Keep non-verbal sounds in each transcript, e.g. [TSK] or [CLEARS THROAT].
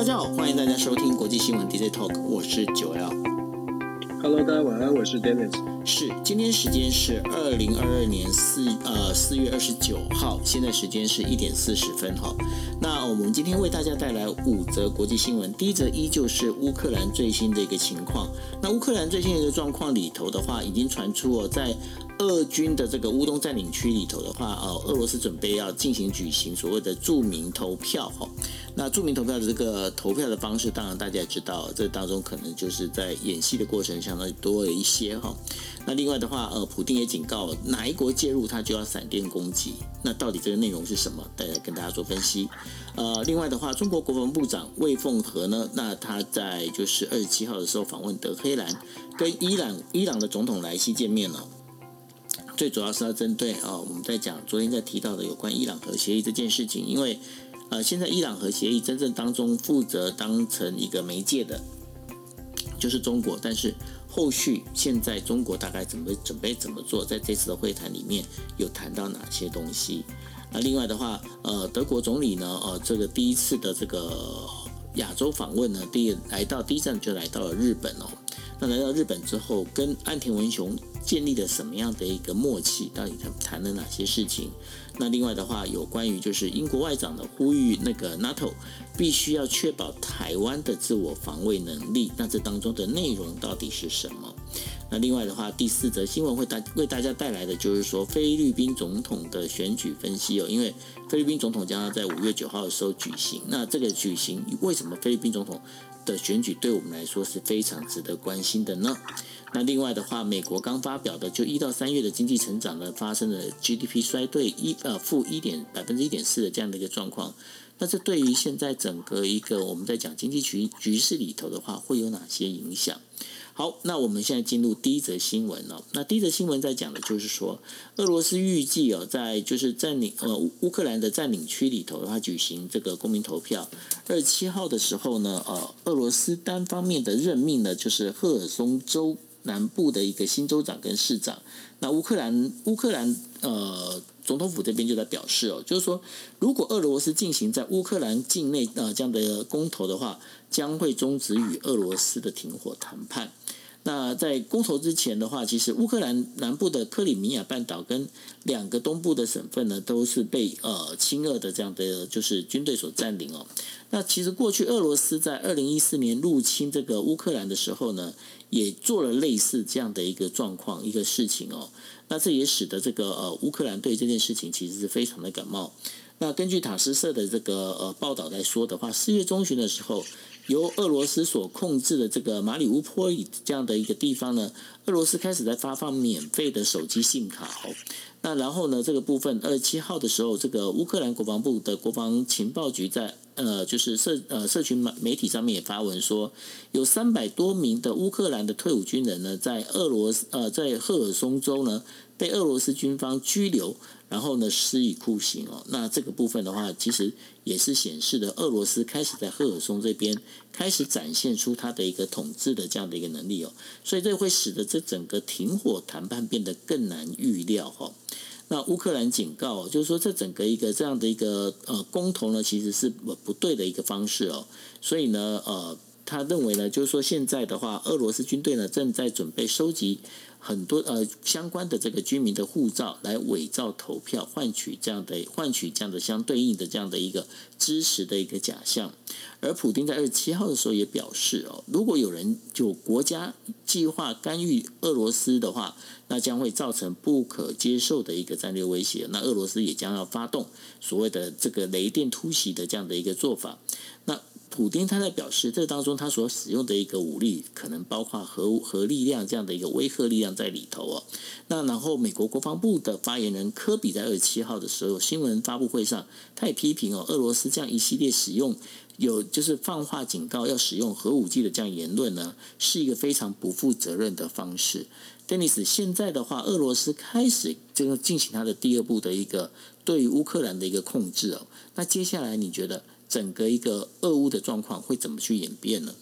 大家好，欢迎大家收听国际新闻 DJ Talk，我是九 L。Hello，大家晚安，我是 Dennis。是，今天时间是二零二二年四呃四月二十九号，现在时间是一点四十分哈。那我们今天为大家带来五则国际新闻，第一则依旧是乌克兰最新的一个情况。那乌克兰最新的一个状况里头的话，已经传出哦，在俄军的这个乌东占领区里头的话，呃，俄罗斯准备要进行举行所谓的著名投票哈。那著名投票的这个投票的方式，当然大家也知道，这当中可能就是在演戏的过程相当多了一些哈。那另外的话，呃，普丁也警告，哪一国介入他就要闪电攻击。那到底这个内容是什么？大家跟大家做分析。呃，另外的话，中国国防部长魏凤和呢，那他在就是二十七号的时候访问德黑兰，跟伊朗伊朗的总统莱西见面了。最主要是要针对啊，我们在讲昨天在提到的有关伊朗核协议这件事情，因为呃，现在伊朗核协议真正当中负责当成一个媒介的，就是中国。但是后续现在中国大概怎么准备怎么做，在这次的会谈里面有谈到哪些东西？那另外的话，呃，德国总理呢，呃，这个第一次的这个亚洲访问呢，第来到第一站就来到了日本哦。那来到日本之后，跟安田文雄。建立了什么样的一个默契？到底他谈了哪些事情？那另外的话，有关于就是英国外长的呼吁，那个 NATO 必须要确保台湾的自我防卫能力。那这当中的内容到底是什么？那另外的话，第四则新闻会带为大家带来的就是说菲律宾总统的选举分析哦，因为菲律宾总统将要在五月九号的时候举行。那这个举行为什么菲律宾总统的选举对我们来说是非常值得关心的呢？那另外的话，美国刚发表的就一到三月的经济成长呢，发生了 GDP 衰退一呃负一点百分之一点四的这样的一个状况。那这对于现在整个一个我们在讲经济局局势里头的话，会有哪些影响？好，那我们现在进入第一则新闻了。那第一则新闻在讲的就是说，俄罗斯预计哦，在就是占领呃乌克兰的占领区里头的话，举行这个公民投票。二十七号的时候呢，呃，俄罗斯单方面的任命呢，就是赫尔松州。南部的一个新州长跟市长，那乌克兰乌克兰呃总统府这边就在表示哦，就是说如果俄罗斯进行在乌克兰境内呃这样的公投的话，将会终止与俄罗斯的停火谈判。那在公投之前的话，其实乌克兰南部的克里米亚半岛跟两个东部的省份呢，都是被呃亲俄的这样的就是军队所占领哦。那其实过去俄罗斯在二零一四年入侵这个乌克兰的时候呢，也做了类似这样的一个状况一个事情哦。那这也使得这个呃乌克兰对这件事情其实是非常的感冒。那根据塔斯社的这个呃报道来说的话，四月中旬的时候。由俄罗斯所控制的这个马里乌波尔这样的一个地方呢，俄罗斯开始在发放免费的手机信卡哦。那然后呢，这个部分二十七号的时候，这个乌克兰国防部的国防情报局在呃，就是社呃社群媒体上面也发文说，有三百多名的乌克兰的退伍军人呢，在俄罗斯呃在赫尔松州呢被俄罗斯军方拘留。然后呢，施以酷刑哦。那这个部分的话，其实也是显示的俄罗斯开始在赫尔松这边开始展现出它的一个统治的这样的一个能力哦。所以这会使得这整个停火谈判变得更难预料哈。那乌克兰警告，就是说这整个一个这样的一个呃公投呢，其实是不不对的一个方式哦。所以呢，呃，他认为呢，就是说现在的话，俄罗斯军队呢正在准备收集。很多呃相关的这个居民的护照来伪造投票，换取这样的换取这样的相对应的这样的一个支持的一个假象。而普京在二十七号的时候也表示哦，如果有人就国家计划干预俄罗斯的话，那将会造成不可接受的一个战略威胁。那俄罗斯也将要发动所谓的这个雷电突袭的这样的一个做法。那普丁他在表示，这当中他所使用的一个武力，可能包括核核力量这样的一个威慑力量在里头哦。那然后，美国国防部的发言人科比在二十七号的时候新闻发布会上，他也批评哦，俄罗斯这样一系列使用有就是放话警告要使用核武器的这样言论呢，是一个非常不负责任的方式。Dennis，现在的话，俄罗斯开始这个进行他的第二步的一个对于乌克兰的一个控制哦。那接下来你觉得？整个一个俄乌的状况会怎么去演变呢？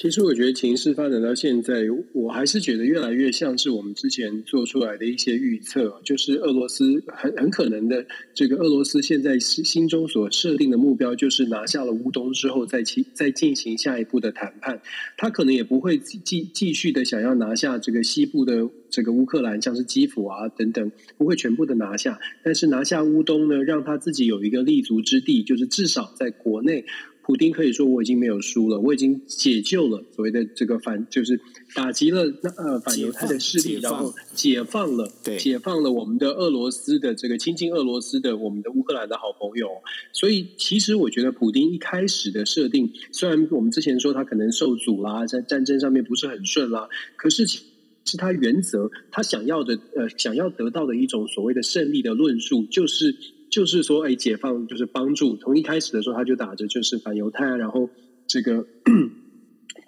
其实我觉得情势发展到现在，我还是觉得越来越像是我们之前做出来的一些预测，就是俄罗斯很很可能的，这个俄罗斯现在心心中所设定的目标，就是拿下了乌东之后，再进再进行下一步的谈判。他可能也不会继继续的想要拿下这个西部的这个乌克兰，像是基辅啊等等，不会全部的拿下。但是拿下乌东呢，让他自己有一个立足之地，就是至少在国内。普丁可以说我已经没有输了，我已经解救了所谓的这个反，就是打击了那呃反犹太的势力，然后解放了，对解放了我们的俄罗斯的这个亲近俄罗斯的我们的乌克兰的好朋友。所以其实我觉得普丁一开始的设定，虽然我们之前说他可能受阻啦，在战争上面不是很顺啦，可是是他原则，他想要的呃想要得到的一种所谓的胜利的论述，就是。就是说，哎，解放就是帮助。从一开始的时候，他就打着就是反犹太，然后这个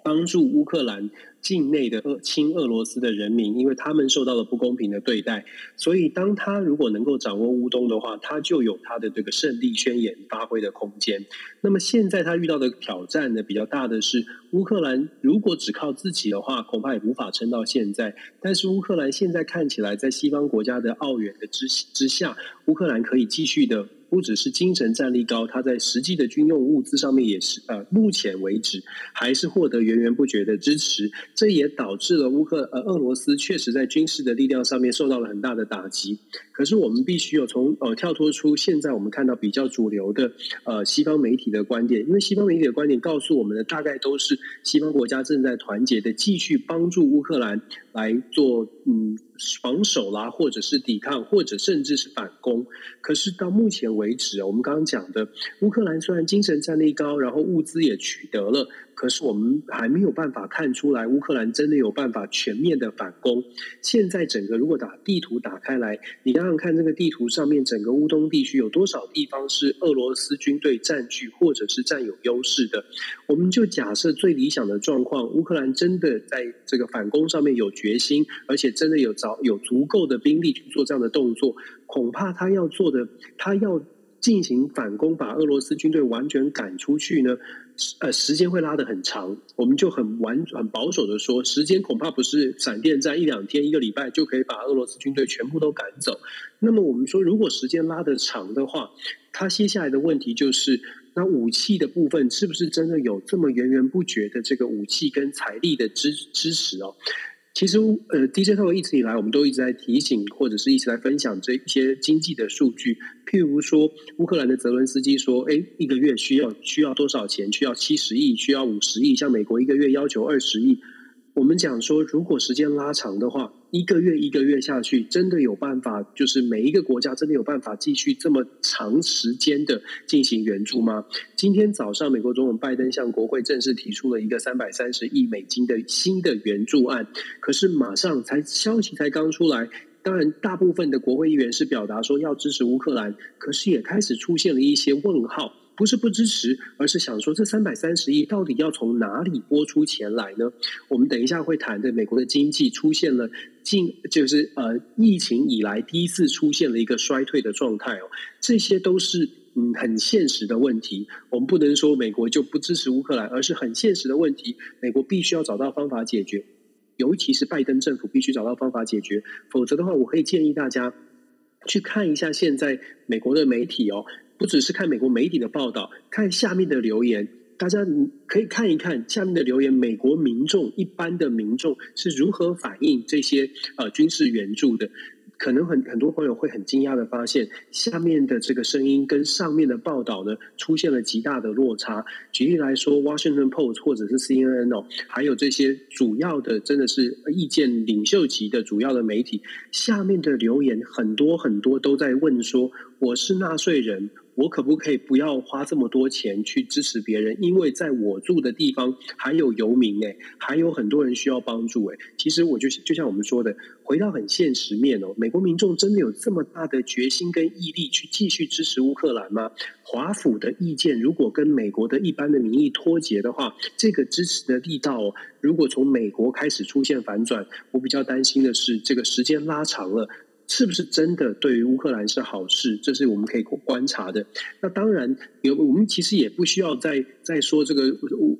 帮助乌克兰。境内的俄亲俄罗斯的人民，因为他们受到了不公平的对待，所以当他如果能够掌握乌东的话，他就有他的这个胜利宣言发挥的空间。那么现在他遇到的挑战呢，比较大的是乌克兰如果只靠自己的话，恐怕也无法撑到现在。但是乌克兰现在看起来，在西方国家的奥援的之之下，乌克兰可以继续的。不只是精神战力高，他在实际的军用物资上面也是呃，目前为止还是获得源源不绝的支持。这也导致了乌克呃俄罗斯确实在军事的力量上面受到了很大的打击。可是我们必须有从呃跳脱出现在我们看到比较主流的呃西方媒体的观点，因为西方媒体的观点告诉我们的大概都是西方国家正在团结的继续帮助乌克兰来做嗯防守啦，或者是抵抗，或者甚至是反攻。可是到目前为止，我们刚刚讲的乌克兰虽然精神战力高，然后物资也取得了。可是我们还没有办法看出来，乌克兰真的有办法全面的反攻。现在整个如果打地图打开来，你刚刚看这个地图上面，整个乌东地区有多少地方是俄罗斯军队占据或者是占有优势的？我们就假设最理想的状况，乌克兰真的在这个反攻上面有决心，而且真的有找有足够的兵力去做这样的动作，恐怕他要做的，他要进行反攻，把俄罗斯军队完全赶出去呢？呃，时间会拉得很长，我们就很完很保守的说，时间恐怕不是闪电战一两天、一个礼拜就可以把俄罗斯军队全部都赶走。那么我们说，如果时间拉得长的话，它接下来的问题就是，那武器的部分是不是真的有这么源源不绝的这个武器跟财力的支支持哦？其实，呃，DJ 透一直以来，我们都一直在提醒，或者是一直在分享这一些经济的数据。譬如说，乌克兰的泽伦斯基说：“哎，一个月需要需要多少钱？需要七十亿，需要五十亿。像美国一个月要求二十亿。”我们讲说，如果时间拉长的话，一个月一个月下去，真的有办法？就是每一个国家真的有办法继续这么长时间的进行援助吗？今天早上，美国总统拜登向国会正式提出了一个三百三十亿美金的新的援助案，可是马上才消息才刚出来，当然大部分的国会议员是表达说要支持乌克兰，可是也开始出现了一些问号。不是不支持，而是想说这三百三十亿到底要从哪里拨出钱来呢？我们等一下会谈的，美国的经济出现了近就是呃疫情以来第一次出现了一个衰退的状态哦，这些都是嗯很现实的问题。我们不能说美国就不支持乌克兰，而是很现实的问题，美国必须要找到方法解决，尤其是拜登政府必须找到方法解决，否则的话，我可以建议大家去看一下现在美国的媒体哦。不只是看美国媒体的报道，看下面的留言，大家可以看一看下面的留言，美国民众一般的民众是如何反映这些呃军事援助的。可能很很多朋友会很惊讶的发现，下面的这个声音跟上面的报道呢出现了极大的落差。举例来说，《Washington Post》或者是 CNN 哦，还有这些主要的真的是意见领袖级的主要的媒体，下面的留言很多很多都在问说：“我是纳税人。”我可不可以不要花这么多钱去支持别人？因为在我住的地方还有游民哎，还有很多人需要帮助哎。其实我就就像我们说的，回到很现实面哦，美国民众真的有这么大的决心跟毅力去继续支持乌克兰吗？华府的意见如果跟美国的一般的民意脱节的话，这个支持的力道，如果从美国开始出现反转，我比较担心的是这个时间拉长了。是不是真的对于乌克兰是好事？这是我们可以观察的。那当然，有我们其实也不需要再再说这个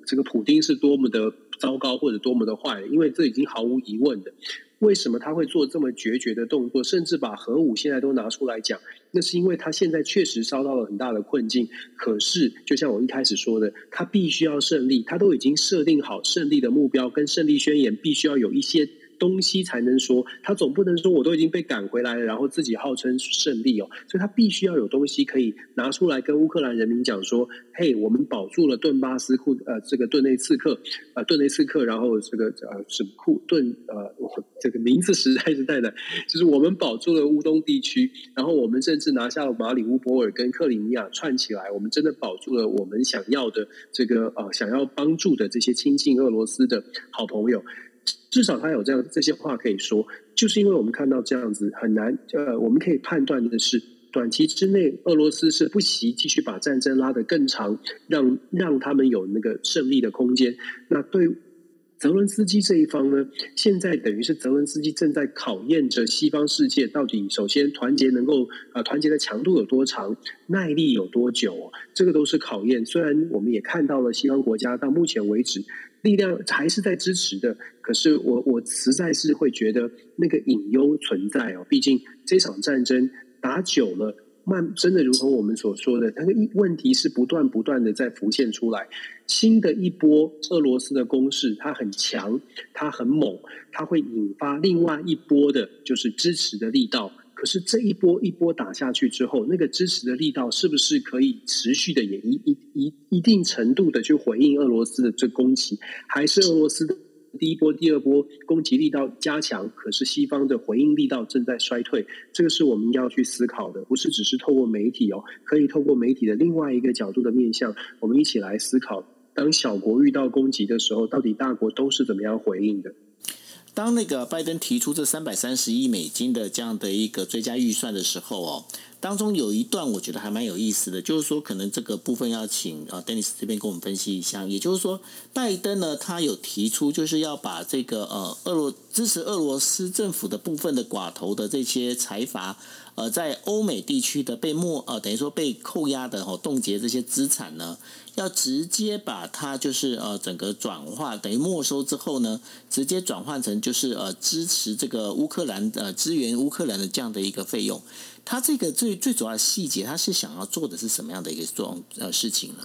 这个普丁是多么的糟糕或者多么的坏，因为这已经毫无疑问的。为什么他会做这么决绝的动作，甚至把核武现在都拿出来讲？那是因为他现在确实遭到了很大的困境。可是，就像我一开始说的，他必须要胜利，他都已经设定好胜利的目标跟胜利宣言，必须要有一些。东西才能说，他总不能说我都已经被赶回来了，然后自己号称胜利哦，所以他必须要有东西可以拿出来跟乌克兰人民讲说，嘿，我们保住了顿巴斯库呃这个顿内刺克呃顿内刺克，然后这个呃什么库顿呃这个名字实在是太难，就是我们保住了乌东地区，然后我们甚至拿下了马里乌波尔跟克里米亚串起来，我们真的保住了我们想要的这个呃想要帮助的这些亲近俄罗斯的好朋友。至少他有这样这些话可以说，就是因为我们看到这样子很难，呃，我们可以判断的是，短期之内俄罗斯是不惜继续把战争拉得更长，让让他们有那个胜利的空间。那对泽伦斯基这一方呢，现在等于是泽伦斯基正在考验着西方世界到底首先团结能够啊团结的强度有多长，耐力有多久，这个都是考验。虽然我们也看到了西方国家到目前为止。力量还是在支持的，可是我我实在是会觉得那个隐忧存在哦。毕竟这场战争打久了，慢真的如同我们所说的，那个问题是不断不断的在浮现出来。新的一波俄罗斯的攻势，它很强，它很猛，它会引发另外一波的，就是支持的力道。可是这一波一波打下去之后，那个支持的力道是不是可以持续的，也一一一一定程度的去回应俄罗斯的这攻击？还是俄罗斯的第一波、第二波攻击力道加强，可是西方的回应力道正在衰退？这个是我们要去思考的，不是只是透过媒体哦，可以透过媒体的另外一个角度的面向，我们一起来思考：当小国遇到攻击的时候，到底大国都是怎么样回应的？当那个拜登提出这三百三十亿美金的这样的一个追加预算的时候哦，当中有一段我觉得还蛮有意思的，就是说可能这个部分要请啊，Denis 这边跟我们分析一下。也就是说，拜登呢，他有提出就是要把这个呃，俄罗支持俄罗斯政府的部分的寡头的这些财阀。呃，在欧美地区的被没呃，等于说被扣押的哦，冻结这些资产呢，要直接把它就是呃，整个转化等于没收之后呢，直接转换成就是呃，支持这个乌克兰呃，支援乌克兰的这样的一个费用。他这个最最主要的细节，他是想要做的是什么样的一个状呃事情呢？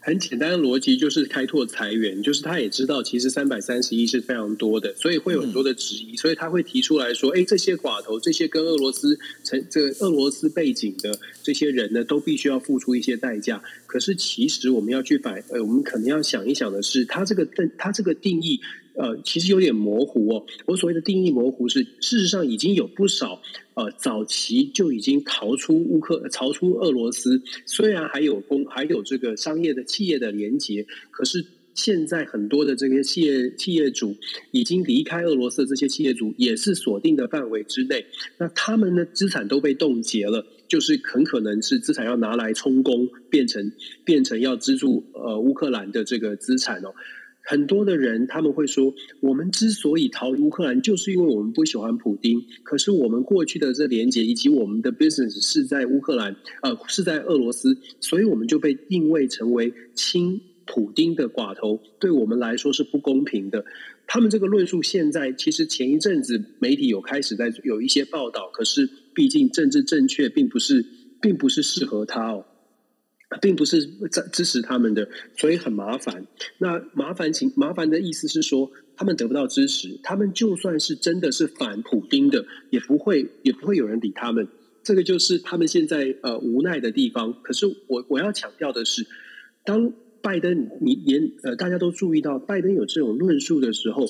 很简单的逻辑就是开拓财源，就是他也知道其实三百三十亿是非常多的，所以会有很多的质疑，所以他会提出来说：，哎，这些寡头，这些跟俄罗斯成这个俄罗斯背景的这些人呢，都必须要付出一些代价。可是其实我们要去反，呃，我们可能要想一想的是，他这个定，他这个定义。呃，其实有点模糊哦。我所谓的定义模糊是，事实上已经有不少呃早期就已经逃出乌克逃出俄罗斯，虽然还有公还有这个商业的企业的连接，可是现在很多的这些企业企业主已经离开俄罗斯，这些企业主也是锁定的范围之内。那他们的资产都被冻结了，就是很可能是资产要拿来充公，变成变成要资助呃乌克兰的这个资产哦。很多的人他们会说，我们之所以逃离乌克兰，就是因为我们不喜欢普丁。可是我们过去的这连接以及我们的 business 是在乌克兰，呃，是在俄罗斯，所以我们就被定位成为亲普丁的寡头，对我们来说是不公平的。他们这个论述现在其实前一阵子媒体有开始在有一些报道，可是毕竟政治正确并不是，并不是适合他哦。并不是支支持他们的，所以很麻烦。那麻烦情麻烦的意思是说，他们得不到支持，他们就算是真的是反普丁的，也不会也不会有人理他们。这个就是他们现在呃无奈的地方。可是我我要强调的是，当拜登你连呃大家都注意到拜登有这种论述的时候，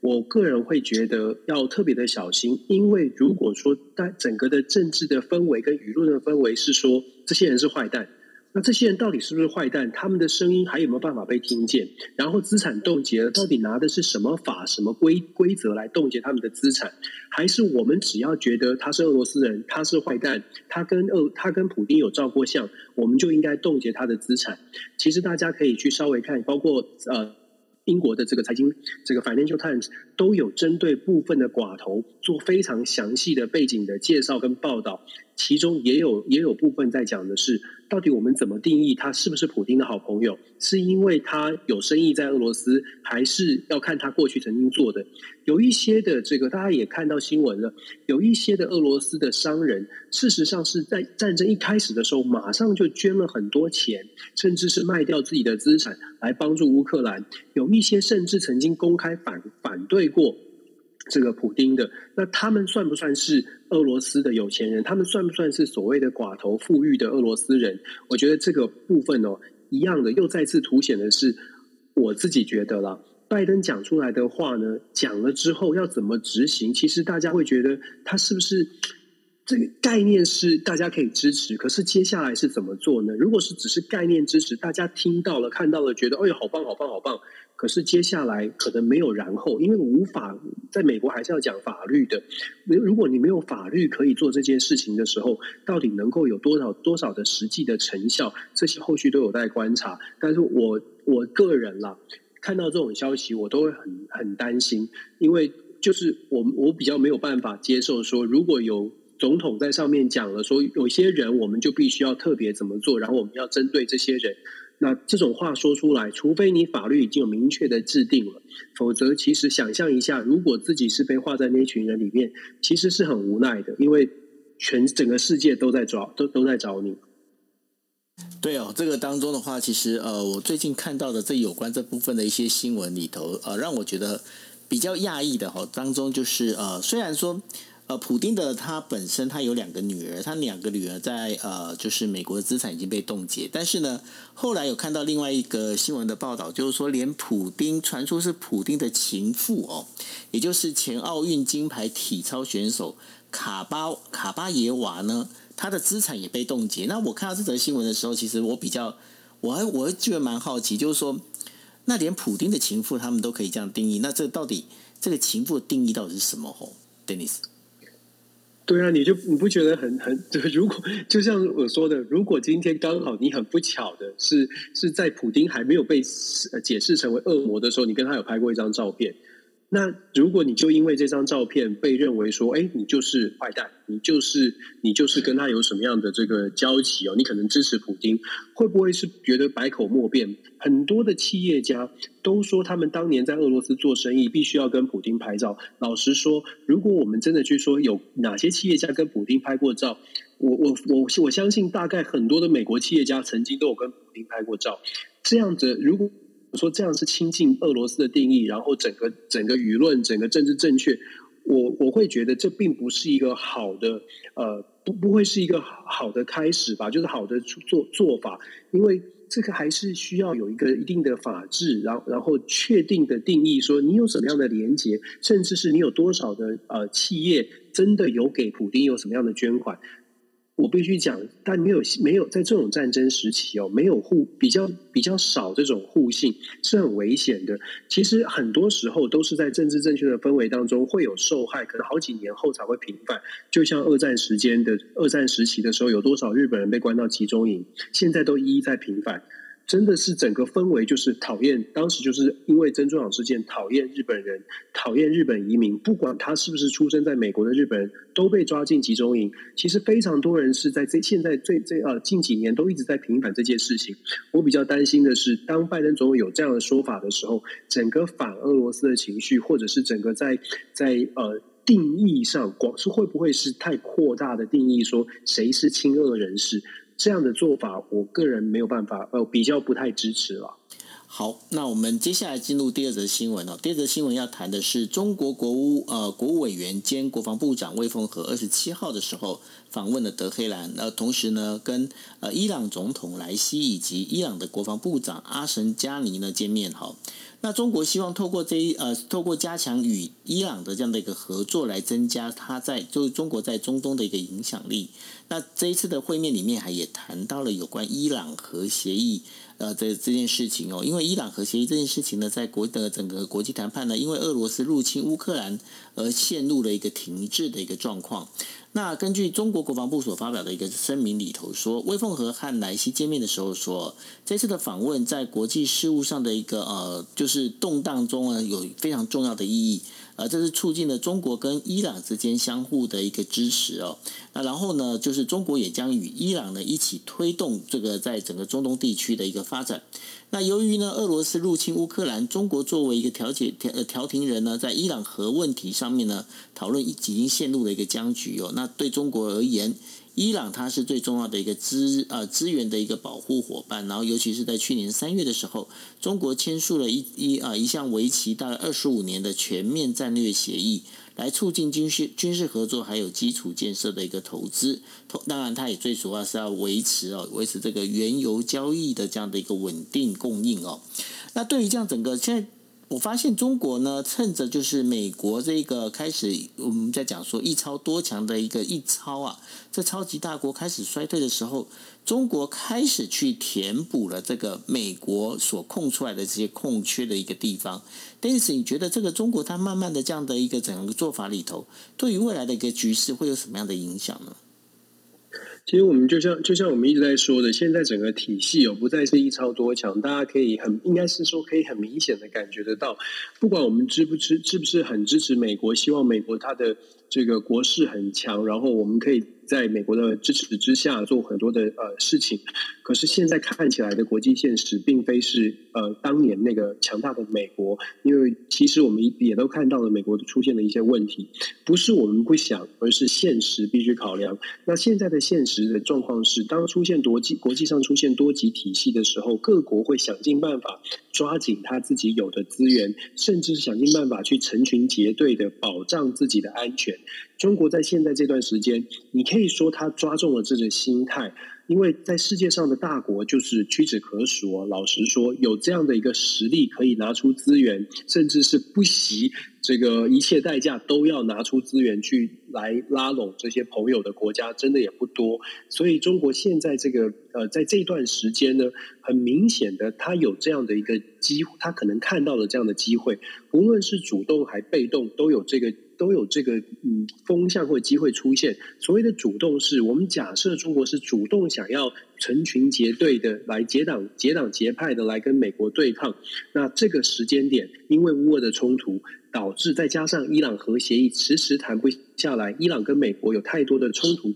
我个人会觉得要特别的小心，因为如果说在整个的政治的氛围跟舆论的氛围是说这些人是坏蛋。那这些人到底是不是坏蛋？他们的声音还有没有办法被听见？然后资产冻结了，到底拿的是什么法、什么规规则来冻结他们的资产？还是我们只要觉得他是俄罗斯人，他是坏蛋，他跟俄他跟普京有照过相，我们就应该冻结他的资产？其实大家可以去稍微看，包括呃英国的这个财经这个 Financial Times 都有针对部分的寡头做非常详细的背景的介绍跟报道，其中也有也有部分在讲的是，到底我们怎么定义他是不是普京的好朋友？是因为他有生意在俄罗斯，还是要看他过去曾经做的？有一些的这个大家也看到新闻了，有一些的俄罗斯的商人，事实上是在战争一开始的时候，马上就捐了很多钱，甚至是卖掉自己的资产来帮助乌克兰。有一些甚至曾经公开反反对过这个普丁的，那他们算不算是俄罗斯的有钱人？他们算不算是所谓的寡头富裕的俄罗斯人？我觉得这个部分哦，一样的又再次凸显的是，我自己觉得啦。拜登讲出来的话呢，讲了之后要怎么执行？其实大家会觉得他是不是这个概念是大家可以支持？可是接下来是怎么做呢？如果是只是概念支持，大家听到了、看到了，觉得哎呦好棒、好棒、好棒。可是接下来可能没有然后，因为无法在美国还是要讲法律的。如果你没有法律可以做这件事情的时候，到底能够有多少多少的实际的成效？这些后续都有待观察。但是我我个人啦。看到这种消息，我都会很很担心，因为就是我我比较没有办法接受说，如果有总统在上面讲了说，有些人我们就必须要特别怎么做，然后我们要针对这些人，那这种话说出来，除非你法律已经有明确的制定了，否则其实想象一下，如果自己是被划在那一群人里面，其实是很无奈的，因为全整个世界都在找都都在找你。对哦，这个当中的话，其实呃，我最近看到的这有关这部分的一些新闻里头，呃，让我觉得比较讶异的哈，当中就是呃，虽然说呃，普丁的他本身他有两个女儿，他两个女儿在呃，就是美国的资产已经被冻结，但是呢，后来有看到另外一个新闻的报道，就是说连普丁传出是普丁的情妇哦，也就是前奥运金牌体操选手卡巴卡巴耶娃呢。他的资产也被冻结。那我看到这则新闻的时候，其实我比较，我还我还觉得蛮好奇，就是说，那连普丁的情妇他们都可以这样定义，那这到底这个情妇的定义到底是什么？吼，Dennis。对啊，你就你不觉得很很？[LAUGHS] 如果就像我说的，如果今天刚好你很不巧的是是在普丁还没有被解释成为恶魔的时候，你跟他有拍过一张照片。那如果你就因为这张照片被认为说，哎，你就是坏蛋，你就是你就是跟他有什么样的这个交集哦？你可能支持普京，会不会是觉得百口莫辩？很多的企业家都说，他们当年在俄罗斯做生意，必须要跟普京拍照。老实说，如果我们真的去说有哪些企业家跟普京拍过照，我我我我相信，大概很多的美国企业家曾经都有跟普京拍过照。这样子，如果说这样是亲近俄罗斯的定义，然后整个整个舆论、整个政治正确，我我会觉得这并不是一个好的，呃，不不会是一个好的开始吧，就是好的做做法，因为这个还是需要有一个一定的法治，然后然后确定的定义，说你有什么样的连接，甚至是你有多少的呃企业真的有给普丁有什么样的捐款。我必须讲，但没有没有在这种战争时期哦，没有互比较比较少这种互信是很危险的。其实很多时候都是在政治正确的氛围当中会有受害，可能好几年后才会平反。就像二战时间的二战时期的时候，有多少日本人被关到集中营，现在都一一在平反。真的是整个氛围就是讨厌，当时就是因为珍珠港事件讨厌日本人，讨厌日本移民，不管他是不是出生在美国的日本人，都被抓进集中营。其实非常多人是在这现在最最呃近几年都一直在平反这件事情。我比较担心的是，当拜登总统有这样的说法的时候，整个反俄罗斯的情绪，或者是整个在在呃定义上，广是会不会是太扩大的定义，说谁是亲俄人士？这样的做法，我个人没有办法，呃，比较不太支持了。好，那我们接下来进入第二则新闻哦。第二则新闻要谈的是中国国务呃国务委员兼国防部长魏凤和二十七号的时候访问了德黑兰，那同时呢跟呃伊朗总统莱西以及伊朗的国防部长阿什加尼呢见面哈。那中国希望透过这一呃，透过加强与伊朗的这样的一个合作，来增加它在就是中国在中东的一个影响力。那这一次的会面里面还也谈到了有关伊朗核协议呃这这件事情哦，因为伊朗核协议这件事情呢，在国的整个国际谈判呢，因为俄罗斯入侵乌克兰而陷入了一个停滞的一个状况。那根据中国国防部所发表的一个声明里头说，威凤和和莱西见面的时候说，这次的访问在国际事务上的一个呃，就是动荡中呢，有非常重要的意义。呃，这是促进了中国跟伊朗之间相互的一个支持哦。那然后呢，就是中国也将与伊朗呢一起推动这个在整个中东地区的一个发展。那由于呢，俄罗斯入侵乌克兰，中国作为一个调解调呃调停人呢，在伊朗核问题上面呢，讨论已经陷入了一个僵局哦。那对中国而言，伊朗它是最重要的一个资呃资源的一个保护伙伴，然后尤其是在去年三月的时候，中国签署了一一啊一项为期大概二十五年的全面战略协议，来促进军事军事合作还有基础建设的一个投资。当然，它也最主要是要维持哦维持这个原油交易的这样的一个稳定供应哦。那对于这样整个现在。我发现中国呢，趁着就是美国这个开始，我们在讲说一超多强的一个一超啊，这超级大国开始衰退的时候，中国开始去填补了这个美国所空出来的这些空缺的一个地方。但是你觉得这个中国它慢慢的这样的一个整个做法里头，对于未来的一个局势会有什么样的影响呢？其实我们就像就像我们一直在说的，现在整个体系有不再是一超多强，大家可以很应该是说可以很明显的感觉得到，不管我们支不支是不是很支持美国，希望美国它的这个国势很强，然后我们可以。在美国的支持之下，做很多的呃事情，可是现在看起来的国际现实，并非是呃当年那个强大的美国，因为其实我们也都看到了美国出现的一些问题，不是我们不想，而是现实必须考量。那现在的现实的状况是，当出现国际国际上出现多极体系的时候，各国会想尽办法抓紧他自己有的资源，甚至是想尽办法去成群结队的保障自己的安全。中国在现在这段时间，你可以说他抓中了这个心态，因为在世界上的大国就是屈指可数哦。老实说，有这样的一个实力，可以拿出资源，甚至是不惜这个一切代价都要拿出资源去来拉拢这些朋友的国家，真的也不多。所以，中国现在这个呃，在这段时间呢，很明显的，他有这样的一个机会，他可能看到了这样的机会，无论是主动还被动，都有这个。都有这个嗯风向或机会出现。所谓的主动，是我们假设中国是主动想要成群结队的来结党结党结派的来跟美国对抗。那这个时间点，因为乌俄的冲突，导致再加上伊朗核协议迟迟谈不下来，伊朗跟美国有太多的冲突。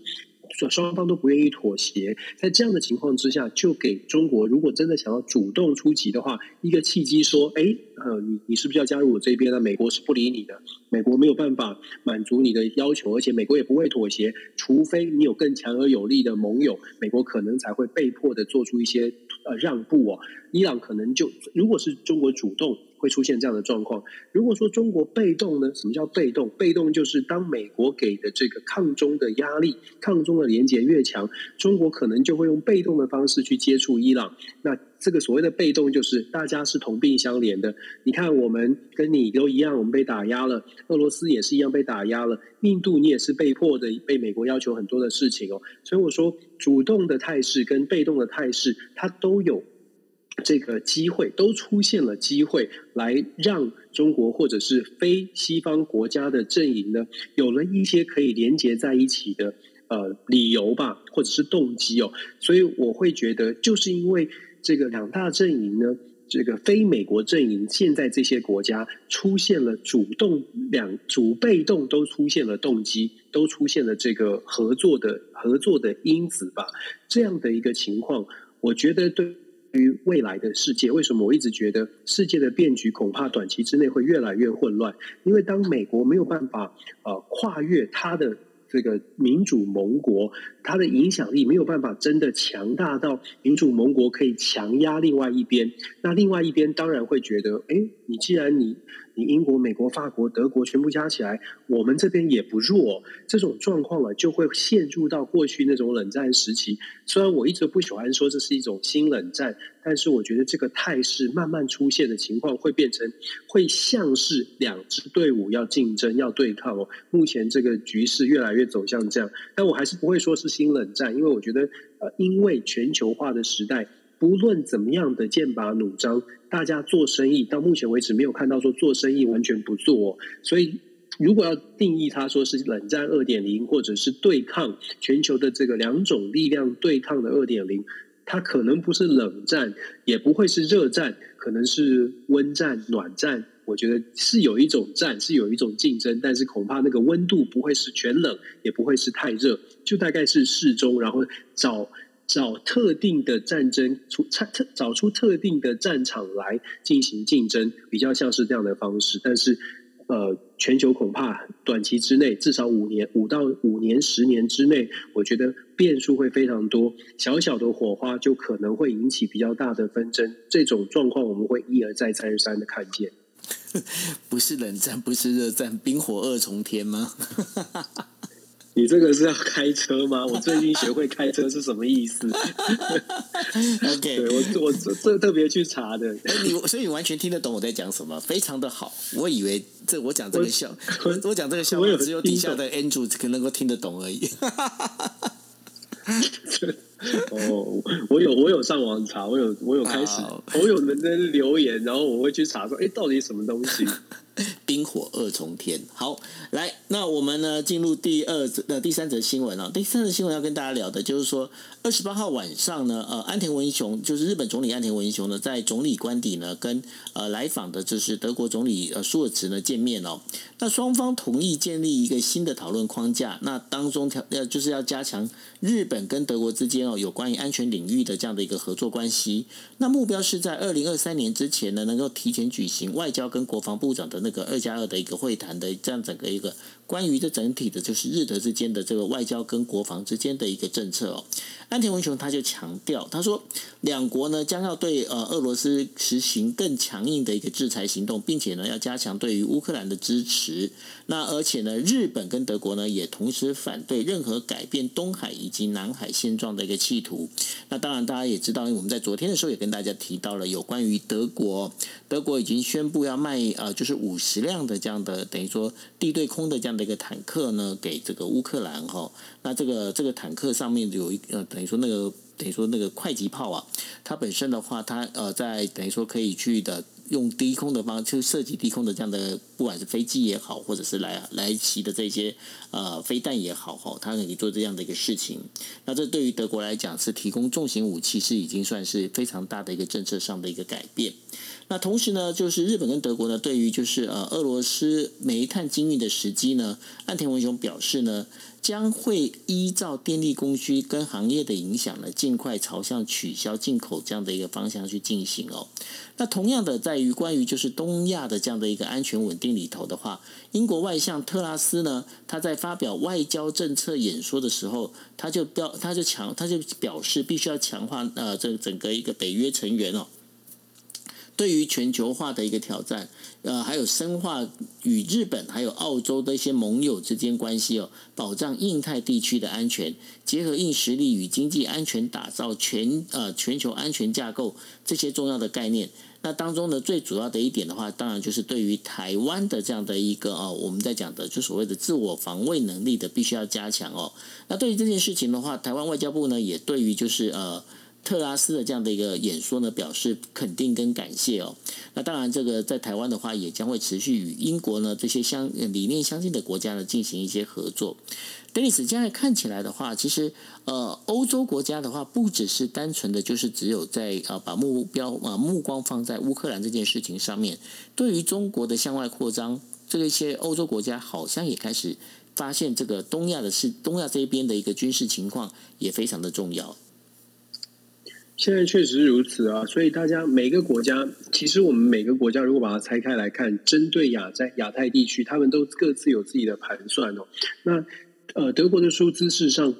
双双方都不愿意妥协，在这样的情况之下，就给中国如果真的想要主动出击的话，一个契机，说，哎，呃，你你是不是要加入我这边呢？美国是不理你的，美国没有办法满足你的要求，而且美国也不会妥协，除非你有更强而有力的盟友，美国可能才会被迫的做出一些呃让步哦。伊朗可能就如果是中国主动。会出现这样的状况。如果说中国被动呢？什么叫被动？被动就是当美国给的这个抗中的压力、抗中的连结越强，中国可能就会用被动的方式去接触伊朗。那这个所谓的被动，就是大家是同病相怜的。你看，我们跟你都一样，我们被打压了；俄罗斯也是一样被打压了；印度你也是被迫的，被美国要求很多的事情哦。所以我说，主动的态势跟被动的态势，它都有。这个机会都出现了，机会来让中国或者是非西方国家的阵营呢，有了一些可以连接在一起的呃理由吧，或者是动机哦。所以我会觉得，就是因为这个两大阵营呢，这个非美国阵营，现在这些国家出现了主动两主被动都出现了动机，都出现了这个合作的合作的因子吧。这样的一个情况，我觉得对。于未来的世界，为什么我一直觉得世界的变局恐怕短期之内会越来越混乱？因为当美国没有办法呃跨越它的这个民主盟国，它的影响力没有办法真的强大到民主盟国可以强压另外一边，那另外一边当然会觉得，哎，你既然你。你英国、美国、法国、德国全部加起来，我们这边也不弱。这种状况啊，就会陷入到过去那种冷战时期。虽然我一直不喜欢说这是一种新冷战，但是我觉得这个态势慢慢出现的情况，会变成会像是两支队伍要竞争、要对抗哦。目前这个局势越来越走向这样，但我还是不会说是新冷战，因为我觉得呃，因为全球化的时代。不论怎么样的剑拔弩张，大家做生意到目前为止没有看到说做生意完全不做，所以如果要定义它说是冷战二点零，或者是对抗全球的这个两种力量对抗的二点零，它可能不是冷战，也不会是热战，可能是温战、暖战。我觉得是有一种战，是有一种竞争，但是恐怕那个温度不会是全冷，也不会是太热，就大概是适中，然后找找特定的战争出特找出特定的战场来进行竞争，比较像是这样的方式。但是，呃，全球恐怕短期之内，至少五年、五到五年、十年之内，我觉得变数会非常多，小小的火花就可能会引起比较大的纷争。这种状况我们会一而再、再而三的看见。[LAUGHS] 不是冷战，不是热战，冰火二重天吗？[LAUGHS] 你这个是要开车吗？我最近学会开车是什么意思？OK，我我这特别去查的。你所以你完全听得懂我在讲什么，非常的好。我以为这我讲这个笑，我我讲这个笑话只有底下的 [LAUGHS] Andrew 可能够听得懂而已。哦，我有我有上网查，我有我有开始，我有人在留言，然后我会去查说，哎，到底什么东西？冰火二重天。好，来，那我们呢进入第二则呃第三则新闻啊。第三则新闻要跟大家聊的就是说，二十八号晚上呢，呃，安田文雄就是日本总理安田文雄呢，在总理官邸呢跟呃来访的就是德国总理呃舒尔茨呢见面哦。那双方同意建立一个新的讨论框架，那当中条要就是要加强日本跟德国之间哦有关于安全领域的这样的一个合作关系。那目标是在二零二三年之前呢，能够提前举行外交跟国防部长的那这个二加二的一个会谈的这样整个一个关于这整体的，就是日德之间的这个外交跟国防之间的一个政策哦。安田文雄他就强调，他说两国呢将要对呃俄罗斯实行更强硬的一个制裁行动，并且呢要加强对于乌克兰的支持。那而且呢，日本跟德国呢也同时反对任何改变东海以及南海现状的一个企图。那当然大家也知道，我们在昨天的时候也跟大家提到了有关于德国，德国已经宣布要卖呃就是五十辆的这样的等于说地对空的这样一个坦克呢给这个乌克兰哈。那这个这个坦克上面有一呃等于说那个等于说那个快击炮啊，它本身的话，它呃在等于说可以去的用低空的方就射击低空的这样的，不管是飞机也好，或者是来来袭的这些呃飞弹也好哈，它可以做这样的一个事情。那这对于德国来讲是提供重型武器，是已经算是非常大的一个政策上的一个改变。那同时呢，就是日本跟德国呢，对于就是呃俄罗斯煤炭经运的时机呢，岸田文雄表示呢，将会依照电力供需跟行业的影响呢，尽快朝向取消进口这样的一个方向去进行哦。那同样的，在于关于就是东亚的这样的一个安全稳定里头的话，英国外相特拉斯呢，他在发表外交政策演说的时候，他就表他就强他就表示必须要强化呃这整个一个北约成员哦。对于全球化的一个挑战，呃，还有深化与日本还有澳洲的一些盟友之间关系哦，保障印太地区的安全，结合硬实力与经济安全，打造全呃全球安全架构这些重要的概念。那当中呢，最主要的一点的话，当然就是对于台湾的这样的一个哦，我们在讲的就所谓的自我防卫能力的，必须要加强哦。那对于这件事情的话，台湾外交部呢，也对于就是呃。特拉斯的这样的一个演说呢，表示肯定跟感谢哦。那当然，这个在台湾的话，也将会持续与英国呢这些相理念相近的国家呢进行一些合作。德里斯现在看起来的话，其实呃，欧洲国家的话，不只是单纯的就是只有在呃把目标啊目光放在乌克兰这件事情上面，对于中国的向外扩张，这个一些欧洲国家好像也开始发现这个东亚的是东亚这边的一个军事情况也非常的重要。现在确实是如此啊，所以大家每个国家，其实我们每个国家如果把它拆开来看，针对亚在亚太地区，他们都各自有自己的盘算哦。那呃，德国的数字事实上，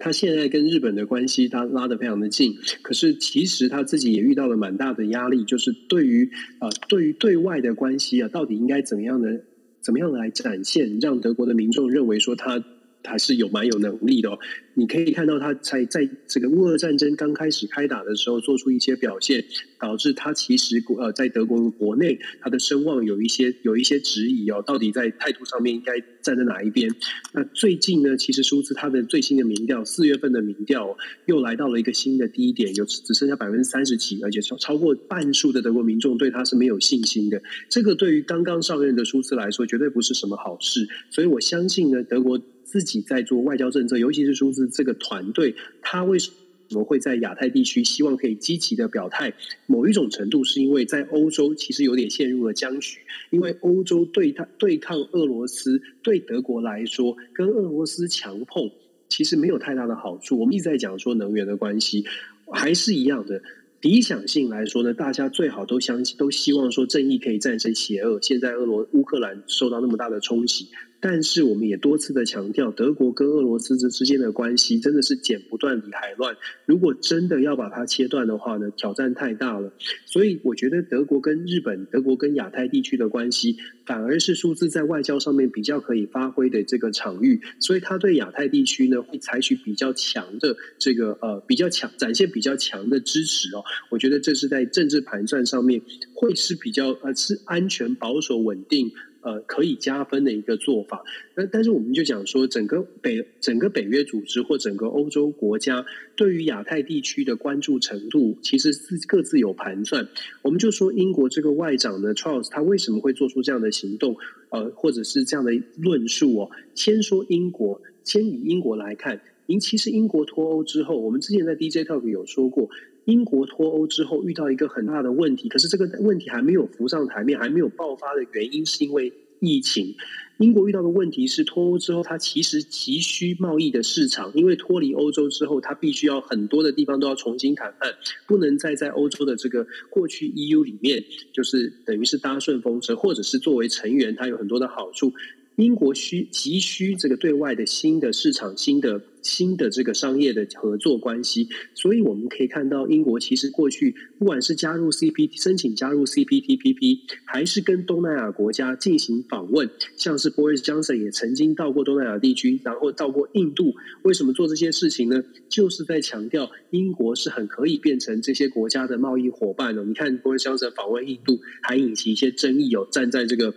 他现在跟日本的关系他拉得非常的近，可是其实他自己也遇到了蛮大的压力，就是对于啊，对于对外的关系啊，到底应该怎么样的怎么样来展现，让德国的民众认为说他。还是有蛮有能力的哦。你可以看到他在在这个乌俄战争刚开始开打的时候做出一些表现，导致他其实呃在德国国内他的声望有一些有一些质疑哦，到底在态度上面应该站在哪一边？那最近呢，其实数字他的最新的民调，四月份的民调又来到了一个新的低点，有只剩下百分之三十几，而且超超过半数的德国民众对他是没有信心的。这个对于刚刚上任的舒兹来说，绝对不是什么好事。所以我相信呢，德国。自己在做外交政策，尤其是说是这个团队，他为什么会在亚太地区希望可以积极的表态？某一种程度是因为在欧洲其实有点陷入了僵局，因为欧洲对他对抗俄罗斯，对德国来说跟俄罗斯强碰其实没有太大的好处。我们一直在讲说能源的关系，还是一样的。理想性来说呢，大家最好都相信，都希望说正义可以战胜邪恶。现在俄罗乌克兰受到那么大的冲击。但是我们也多次的强调，德国跟俄罗斯之之间的关系真的是剪不断理还乱。如果真的要把它切断的话呢，挑战太大了。所以我觉得德国跟日本、德国跟亚太地区的关系，反而是数字在外交上面比较可以发挥的这个场域。所以他对亚太地区呢，会采取比较强的这个呃比较强展现比较强的支持哦。我觉得这是在政治盘算上面会是比较呃是安全、保守、稳定。呃，可以加分的一个做法。那但是我们就讲说，整个北整个北约组织或整个欧洲国家对于亚太地区的关注程度，其实是各自有盘算。我们就说英国这个外长呢，Charles，他为什么会做出这样的行动？呃，或者是这样的论述哦。先说英国，先以英国来看，您其实英国脱欧之后，我们之前在 DJ Talk 有说过。英国脱欧之后遇到一个很大的问题，可是这个问题还没有浮上台面，还没有爆发的原因是因为疫情。英国遇到的问题是脱欧之后，它其实急需贸易的市场，因为脱离欧洲之后，它必须要很多的地方都要重新谈判，不能再在欧洲的这个过去 EU 里面，就是等于是搭顺风车，或者是作为成员，它有很多的好处。英国需急需这个对外的新的市场、新的新的这个商业的合作关系，所以我们可以看到，英国其实过去不管是加入 CPT、申请加入 CPTPP，还是跟东南亚国家进行访问，像是 Boris Johnson 也曾经到过东南亚地区，然后到过印度。为什么做这些事情呢？就是在强调英国是很可以变成这些国家的贸易伙伴的。你看 Boris Johnson 访问印度，还引起一些争议哦，站在这个。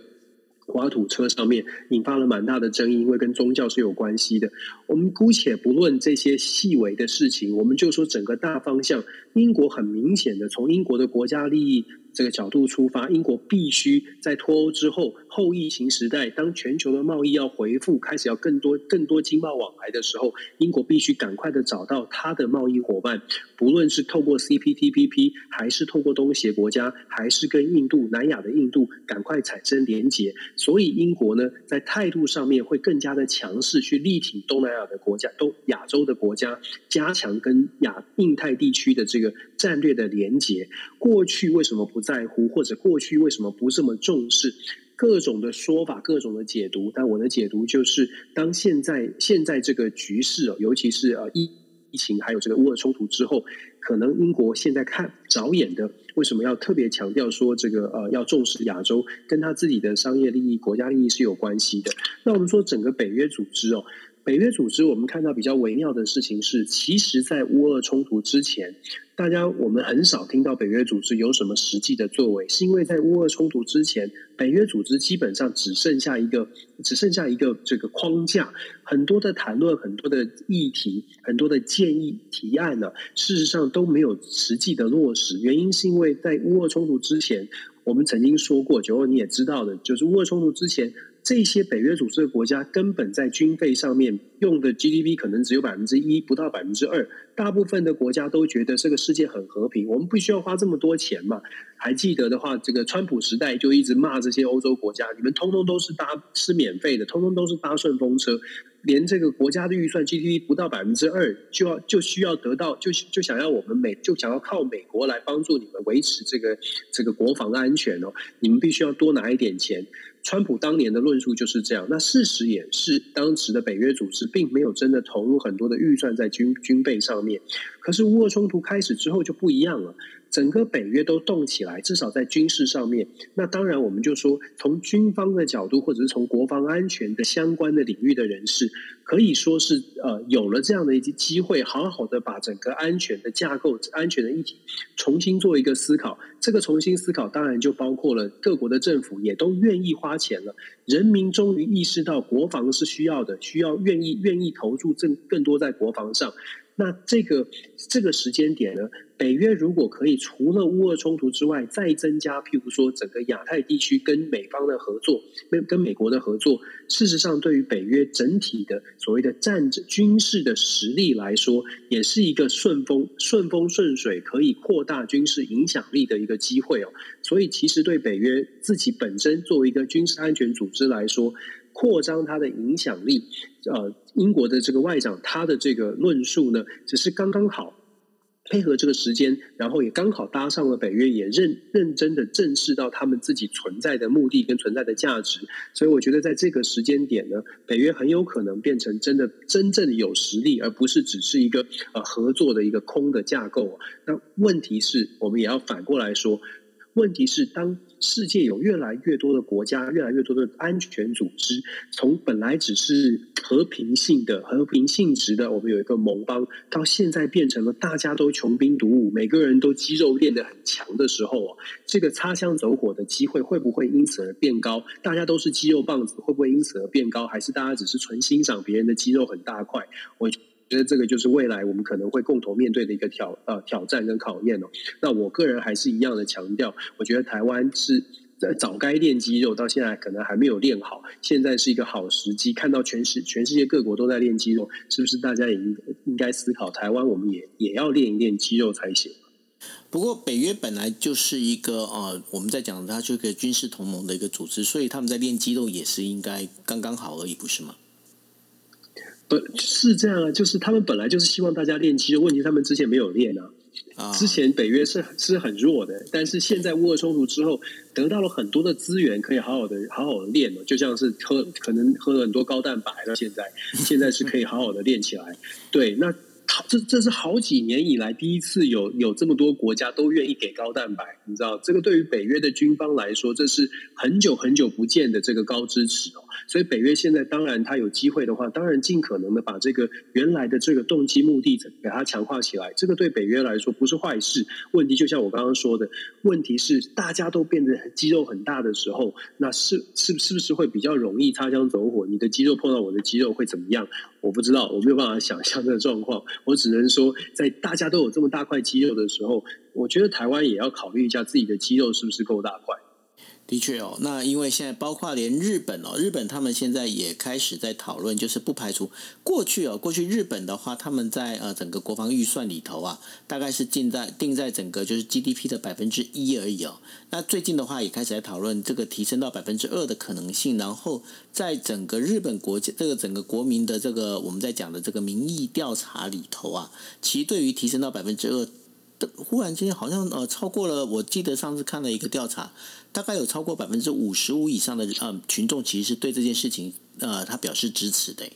滑土车上面引发了蛮大的争议，因为跟宗教是有关系的。我们姑且不论这些细微的事情，我们就说整个大方向。英国很明显的从英国的国家利益。这个角度出发，英国必须在脱欧之后后疫情时代，当全球的贸易要回复，开始要更多更多经贸往来的时候，英国必须赶快的找到它的贸易伙伴，不论是透过 CPTPP，还是透过东协国家，还是跟印度、南亚的印度赶快产生连结。所以英国呢，在态度上面会更加的强势，去力挺东南亚的国家、东亚洲的国家，加强跟亚印太地区的这个战略的连结。过去为什么不？在乎或者过去为什么不这么重视各种的说法、各种的解读？但我的解读就是，当现在现在这个局势哦，尤其是呃疫疫情还有这个乌俄冲突之后，可能英国现在看着眼的，为什么要特别强调说这个呃要重视亚洲，跟他自己的商业利益、国家利益是有关系的。那我们说整个北约组织哦。北约组织，我们看到比较微妙的事情是，其实，在乌俄冲突之前，大家我们很少听到北约组织有什么实际的作为，是因为在乌俄冲突之前，北约组织基本上只剩下一个，只剩下一个这个框架，很多的谈论，很多的议题，很多的建议提案呢，事实上都没有实际的落实。原因是因为在乌俄冲突之前，我们曾经说过，九二你也知道的，就是乌俄冲突之前。这些北约组织的国家根本在军费上面用的 GDP 可能只有百分之一，不到百分之二。大部分的国家都觉得这个世界很和平，我们不需要花这么多钱嘛。还记得的话，这个川普时代就一直骂这些欧洲国家，你们通通都是搭是免费的，通通都是搭顺风车，连这个国家的预算 GDP 不到百分之二，就要就需要得到，就就想要我们美就想要靠美国来帮助你们维持这个这个国防安全哦，你们必须要多拿一点钱。川普当年的论述就是这样，那事实也是，当时的北约组织并没有真的投入很多的预算在军军备上面。可是乌俄冲突开始之后就不一样了。整个北约都动起来，至少在军事上面。那当然，我们就说从军方的角度，或者是从国防安全的相关的领域的人士，可以说是呃有了这样的一些机会，好好的把整个安全的架构、安全的议题重新做一个思考。这个重新思考，当然就包括了各国的政府也都愿意花钱了，人民终于意识到国防是需要的，需要愿意愿意投注更更多在国防上。那这个这个时间点呢？北约如果可以除了乌俄冲突之外，再增加，譬如说整个亚太地区跟美方的合作，跟跟美国的合作，事实上对于北约整体的所谓的战争军事的实力来说，也是一个顺风顺风顺水，可以扩大军事影响力的一个机会哦。所以，其实对北约自己本身作为一个军事安全组织来说，扩张它的影响力，呃，英国的这个外长他的这个论述呢，只是刚刚好。配合这个时间，然后也刚好搭上了北约，也认认真的正视到他们自己存在的目的跟存在的价值，所以我觉得在这个时间点呢，北约很有可能变成真的真正有实力，而不是只是一个呃合作的一个空的架构。那问题是我们也要反过来说。问题是，当世界有越来越多的国家、越来越多的安全组织，从本来只是和平性的、和平性质的，我们有一个盟邦，到现在变成了大家都穷兵黩武，每个人都肌肉练得很强的时候这个擦枪走火的机会会不会因此而变高？大家都是肌肉棒子，会不会因此而变高？还是大家只是纯欣赏别人的肌肉很大块？我。觉得这个就是未来我们可能会共同面对的一个挑呃挑战跟考验哦。那我个人还是一样的强调，我觉得台湾是早该练肌肉，到现在可能还没有练好。现在是一个好时机，看到全世全世界各国都在练肌肉，是不是大家也应应该思考，台湾我们也也要练一练肌肉才行？不过北约本来就是一个呃，我们在讲它这个军事同盟的一个组织，所以他们在练肌肉也是应该刚刚好而已，不是吗？是这样啊，就是他们本来就是希望大家练肌肉，问题他们之前没有练啊。之前北约是是很弱的，但是现在乌俄冲突之后，得到了很多的资源，可以好好的好好的练了，就像是喝可能喝了很多高蛋白了，现在现在是可以好好的练起来。对，那。这这是好几年以来第一次有有这么多国家都愿意给高蛋白，你知道这个对于北约的军方来说，这是很久很久不见的这个高支持哦。所以北约现在当然他有机会的话，当然尽可能的把这个原来的这个动机目的给它强化起来，这个对北约来说不是坏事。问题就像我刚刚说的，问题是大家都变得肌肉很大的时候，那是是是不是会比较容易擦枪走火？你的肌肉碰到我的肌肉会怎么样？我不知道，我没有办法想象这个状况。我只能说，在大家都有这么大块肌肉的时候，我觉得台湾也要考虑一下自己的肌肉是不是够大块。的确哦，那因为现在包括连日本哦，日本他们现在也开始在讨论，就是不排除过去哦，过去日本的话，他们在呃整个国防预算里头啊，大概是定在定在整个就是 GDP 的百分之一而已哦。那最近的话也开始在讨论这个提升到百分之二的可能性，然后在整个日本国家这个整个国民的这个我们在讲的这个民意调查里头啊，其对于提升到百分之二。忽然间好像呃超过了，我记得上次看了一个调查，大概有超过百分之五十五以上的呃群众其实是对这件事情呃他表示支持的。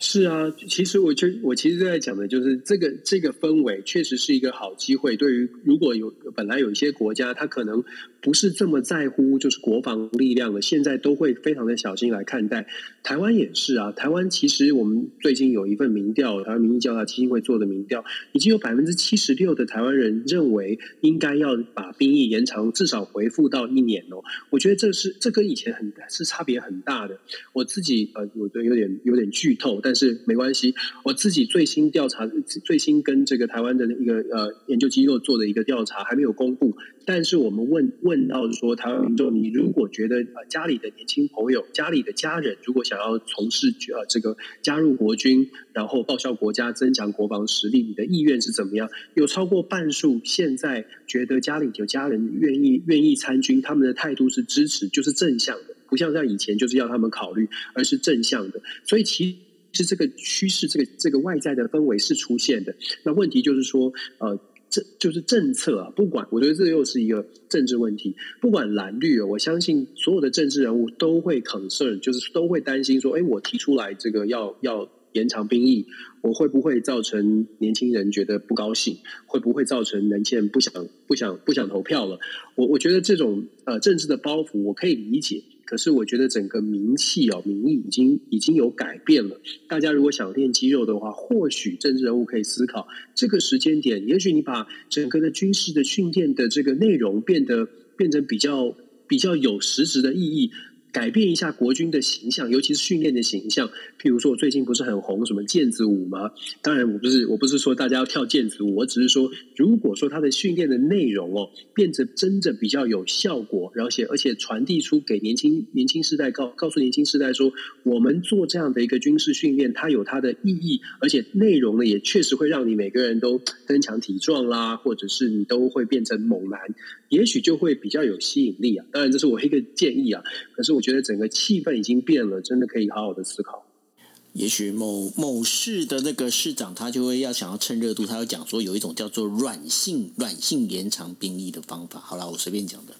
是啊，其实我就我其实在讲的就是这个这个氛围确实是一个好机会。对于如果有本来有一些国家，他可能不是这么在乎就是国防力量的，现在都会非常的小心来看待。台湾也是啊，台湾其实我们最近有一份民调，台湾民意调查基金会做的民调，已经有百分之七十六的台湾人认为应该要把兵役延长至少回复到一年哦。我觉得这是这跟以前很是差别很大的。我自己呃，我觉得有点有点剧透。但但是没关系，我自己最新调查、最新跟这个台湾的一个呃研究机构做的一个调查还没有公布。但是我们问问到说，台湾民众，你如果觉得呃家里的年轻朋友、家里的家人如果想要从事呃这个加入国军，然后报效国家、增强国防实力，你的意愿是怎么样？有超过半数现在觉得家里有家人愿意愿意参军，他们的态度是支持，就是正向的，不像像以前就是要他们考虑，而是正向的。所以其是这个趋势，这个这个外在的氛围是出现的。那问题就是说，呃，这就是政策啊。不管我觉得这又是一个政治问题。不管蓝绿，我相信所有的政治人物都会 concern，就是都会担心说，哎，我提出来这个要要延长兵役，我会不会造成年轻人觉得不高兴？会不会造成年轻人不想不想不想投票了？我我觉得这种呃政治的包袱我可以理解，可是我觉得整个名气哦名义已经已经有改变了。大家如果想练肌肉的话，或许政治人物可以思考这个时间点，也许你把整个的军事的训练的这个内容变得变成比较比较有实质的意义。改变一下国军的形象，尤其是训练的形象。譬如说，我最近不是很红什么毽子舞吗？当然，我不是我不是说大家要跳毽子舞，我只是说，如果说他的训练的内容哦，变得真的比较有效果，而且而且传递出给年轻年轻世代告告诉年轻世代说，我们做这样的一个军事训练，它有它的意义，而且内容呢也确实会让你每个人都 [TSK] 增强体壮啦，或者是你都会变成猛男，也许就会比较有吸引力啊。当然，这是我一个建议啊，可是我。觉得整个气氛已经变了，真的可以好好的思考。也许某某市的那个市长，他就会要想要趁热度，他要讲说有一种叫做软性软性延长兵役的方法。好了，我随便讲的。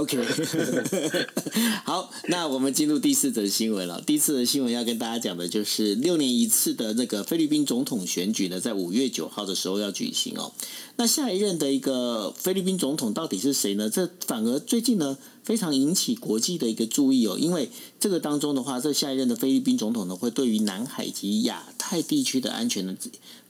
OK，[LAUGHS] 好，那我们进入第四则新闻了。第四则新闻要跟大家讲的就是六年一次的那个菲律宾总统选举呢，在五月九号的时候要举行哦。那下一任的一个菲律宾总统到底是谁呢？这反而最近呢非常引起国际的一个注意哦，因为这个当中的话，这下一任的菲律宾总统呢，会对于南海及亚太地区的安全呢。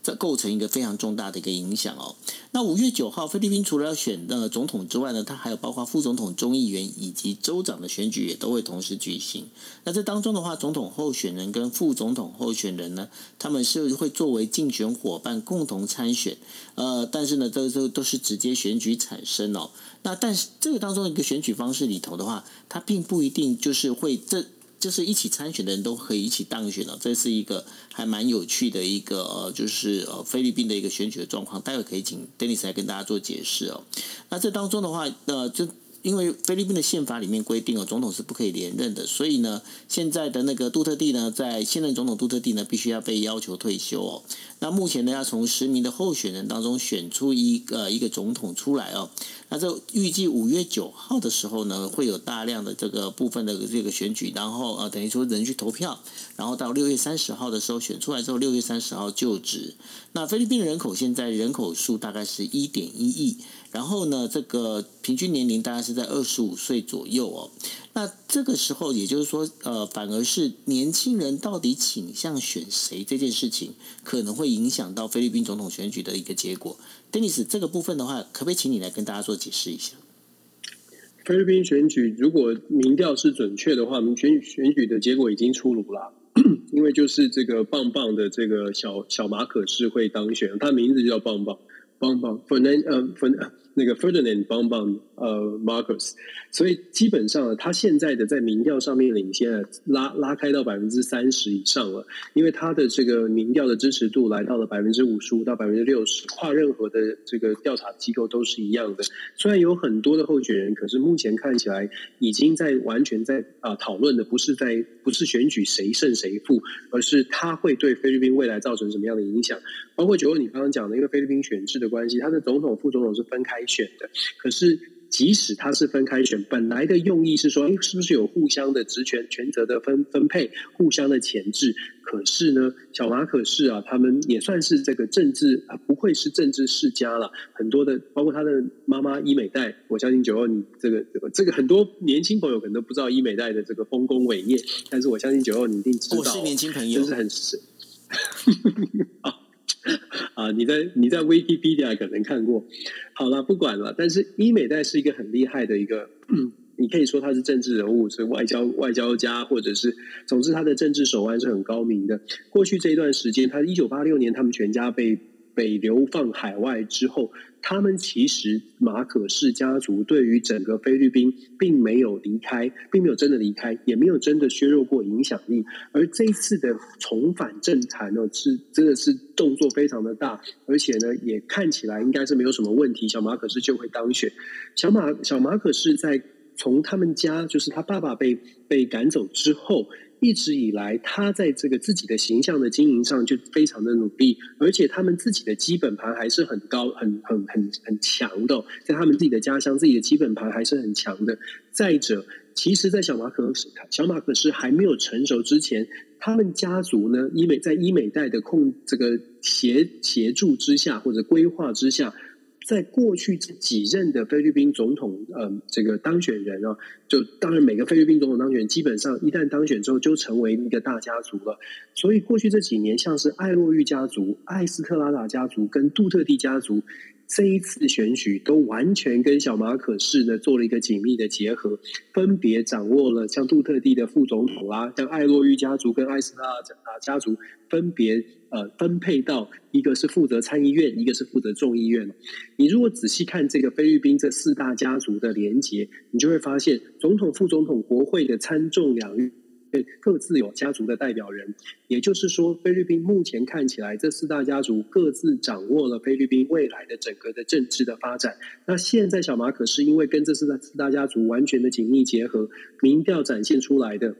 这构成一个非常重大的一个影响哦。那五月九号，菲律宾除了要选呃总统之外呢，它还有包括副总统、众议员以及州长的选举也都会同时举行。那这当中的话，总统候选人跟副总统候选人呢，他们是会作为竞选伙伴共同参选。呃，但是呢，这这都是直接选举产生哦。那但是这个当中一个选举方式里头的话，它并不一定就是会这。就是一起参选的人都可以一起当选了，这是一个还蛮有趣的一个呃，就是呃菲律宾的一个选举的状况。待会可以请 Dennis 来跟大家做解释哦。那这当中的话，呃，就。因为菲律宾的宪法里面规定哦，总统是不可以连任的，所以呢，现在的那个杜特地呢，在现任总统杜特地呢，必须要被要求退休哦。那目前呢，要从十名的候选人当中选出一个一个总统出来哦。那这预计五月九号的时候呢，会有大量的这个部分的这个选举，然后呃，等于说人去投票，然后到六月三十号的时候选出来之后，六月三十号就职。那菲律宾人口现在人口数大概是一点一亿。然后呢，这个平均年龄大概是在二十五岁左右哦。那这个时候，也就是说，呃，反而是年轻人到底倾向选谁这件事情，可能会影响到菲律宾总统选举的一个结果。Dennis，这个部分的话，可不可以请你来跟大家做解释一下？菲律宾选举如果民调是准确的话，我们选选举的结果已经出炉了，[COUGHS] 因为就是这个棒棒的这个小小马可是会当选，他名字就叫棒棒。邦邦，Fernand，呃，Fern，那个 Ferdinand 邦邦，呃，Marcus，所以基本上他现在的在民调上面领先，拉拉开到百分之三十以上了，因为他的这个民调的支持度来到了百分之五十五到百分之六十，跨任何的这个调查机构都是一样的。虽然有很多的候选人，可是目前看起来已经在完全在啊讨论的不是在不是选举谁胜谁负，而是他会对菲律宾未来造成什么样的影响。包括九欧你刚刚讲的，因为菲律宾选制的关系，他的总统、副总统是分开选的。可是，即使他是分开选，本来的用意是说，哎，是不是有互相的职权、权责的分分配，互相的前置？可是呢，小马可是啊，他们也算是这个政治啊，不愧是政治世家了。很多的，包括他的妈妈伊美代，我相信九二你这个这个这个很多年轻朋友可能都不知道伊美代的这个丰功伟业，但是我相信九二你一定知道，我是年轻朋友，就是很是 [LAUGHS] [LAUGHS] 啊。你在你在 Wikipedia 可能看过，好了，不管了。但是伊美代是一个很厉害的一个，[CLEARS THROAT] 你可以说他是政治人物，是外交外交家，或者是总之他的政治手腕是很高明的。过去这一段时间，他一九八六年他们全家被。被流放海外之后，他们其实马可氏家族对于整个菲律宾并没有离开，并没有真的离开，也没有真的削弱过影响力。而这一次的重返政坛呢，是真的是动作非常的大，而且呢，也看起来应该是没有什么问题。小马可是就会当选。小马小马可是在从他们家，就是他爸爸被被赶走之后。一直以来，他在这个自己的形象的经营上就非常的努力，而且他们自己的基本盘还是很高、很很很很强的，在他们自己的家乡，自己的基本盘还是很强的。再者，其实，在小马可小马可是还没有成熟之前，他们家族呢，医美在医美代的控这个协协助之下或者规划之下。在过去这几任的菲律宾总统，呃，这个当选人啊，就当然每个菲律宾总统当选，基本上一旦当选之后就成为一个大家族了。所以过去这几年，像是艾洛玉家族、艾斯特拉达家族跟杜特地家族。这一次选举都完全跟小马可士呢做了一个紧密的结合，分别掌握了像杜特地的副总统啦，像艾洛玉家族跟艾斯特拉啊家族分别呃分配到一个是负责参议院，一个是负责众议院。你如果仔细看这个菲律宾这四大家族的连结，你就会发现总统、副总统、国会的参众两院。各自有家族的代表人，也就是说，菲律宾目前看起来，这四大家族各自掌握了菲律宾未来的整个的政治的发展。那现在小马可是因为跟这四大四大家族完全的紧密结合，民调展现出来的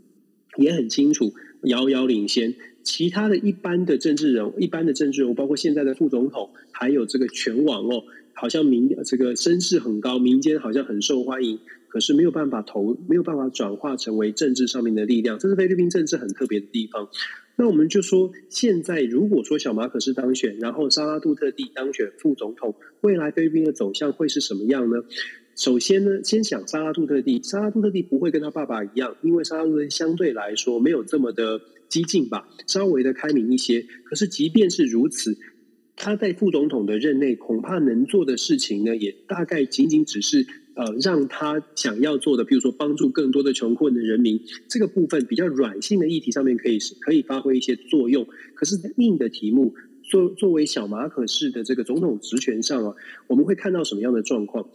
[CLEARS THROAT] 也很清楚，遥遥领先。其他的一般的政治人物，一般的政治人物，包括现在的副总统，还有这个全网哦，好像民这个声势很高，民间好像很受欢迎。可是没有办法投，没有办法转化成为政治上面的力量，这是菲律宾政治很特别的地方。那我们就说，现在如果说小马可是当选，然后沙拉杜特地当选副总统，未来菲律宾的走向会是什么样呢？首先呢，先想沙拉杜特地，沙拉杜特地不会跟他爸爸一样，因为沙拉杜特相对来说没有这么的激进吧，稍微的开明一些。可是即便是如此，他在副总统的任内，恐怕能做的事情呢，也大概仅仅只是。呃，让他想要做的，比如说帮助更多的穷困的人民，这个部分比较软性的议题上面可以可以发挥一些作用。可是硬的题目，作作为小马可式的这个总统职权上啊，我们会看到什么样的状况？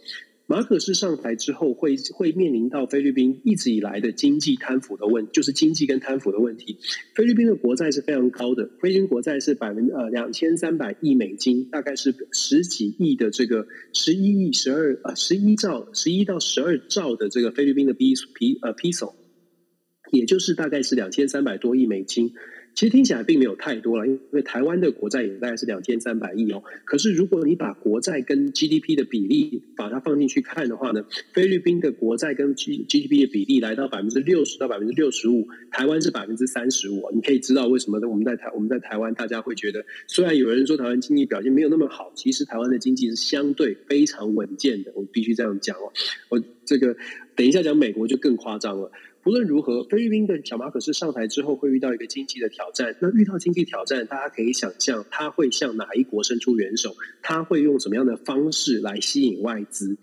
马可斯上台之后，会会面临到菲律宾一直以来的经济贪腐的问，就是经济跟贪腐的问题。菲律宾的国债是非常高的，菲律宾国债是百分呃两千三百亿美金，大概是十几亿的这个十一亿十二呃十一兆十一到十二兆的这个菲律宾的比比呃 peso，也就是大概是两千三百多亿美金。其实听起来并没有太多了，因为台湾的国债也大概是两千三百亿哦。可是如果你把国债跟 GDP 的比例把它放进去看的话呢，菲律宾的国债跟 G GDP 的比例来到百分之六十到百分之六十五，台湾是百分之三十五。你可以知道为什么我们在台我们在台湾大家会觉得，虽然有人说台湾经济表现没有那么好，其实台湾的经济是相对非常稳健的。我必须这样讲哦。我这个等一下讲美国就更夸张了。不论如何，菲律宾的小马可是上台之后会遇到一个经济的挑战。那遇到经济挑战，大家可以想象他会向哪一国伸出援手？他会用什么样的方式来吸引外资？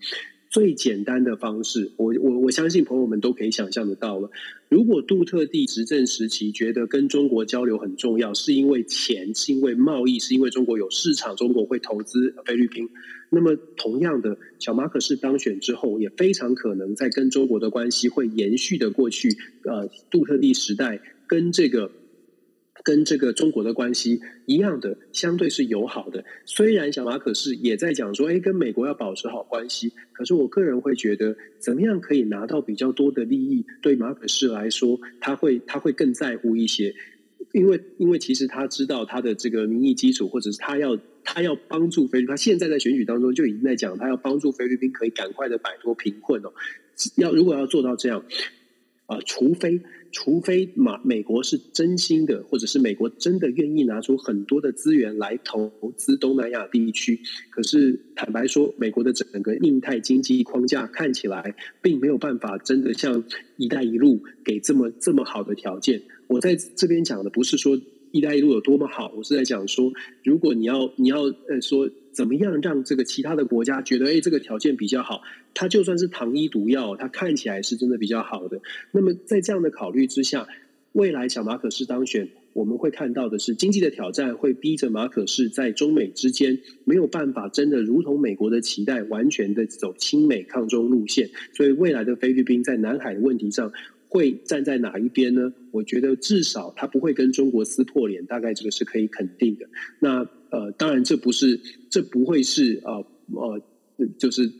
最简单的方式，我我我相信朋友们都可以想象得到了。如果杜特地执政时期觉得跟中国交流很重要，是因为钱，是因为贸易，是因为中国有市场，中国会投资菲律宾。那么，同样的，小马可是当选之后，也非常可能在跟中国的关系会延续的过去，呃，杜特地时代跟这个跟这个中国的关系一样的，相对是友好的。虽然小马可是也在讲说，哎，跟美国要保持好关系，可是我个人会觉得，怎么样可以拿到比较多的利益，对马可是来说，他会他会更在乎一些。因为，因为其实他知道他的这个民意基础，或者是他要他要帮助菲律宾，他现在在选举当中就已经在讲，他要帮助菲律宾可以赶快的摆脱贫困哦。要如果要做到这样，啊，除非除非马美国是真心的，或者是美国真的愿意拿出很多的资源来投资东南亚地区。可是坦白说，美国的整个印太经济框架看起来并没有办法真的像“一带一路”给这么这么好的条件。我在这边讲的不是说“一带一路”有多么好，我是在讲说，如果你要你要呃说怎么样让这个其他的国家觉得哎这个条件比较好，它就算是糖衣毒药，它看起来是真的比较好的。那么在这样的考虑之下，未来小马可是当选，我们会看到的是经济的挑战会逼着马可是在中美之间没有办法真的如同美国的期待，完全的走亲美抗中路线。所以未来的菲律宾在南海的问题上。会站在哪一边呢？我觉得至少他不会跟中国撕破脸，大概这个是可以肯定的。那呃，当然这不是，这不会是呃呃，就是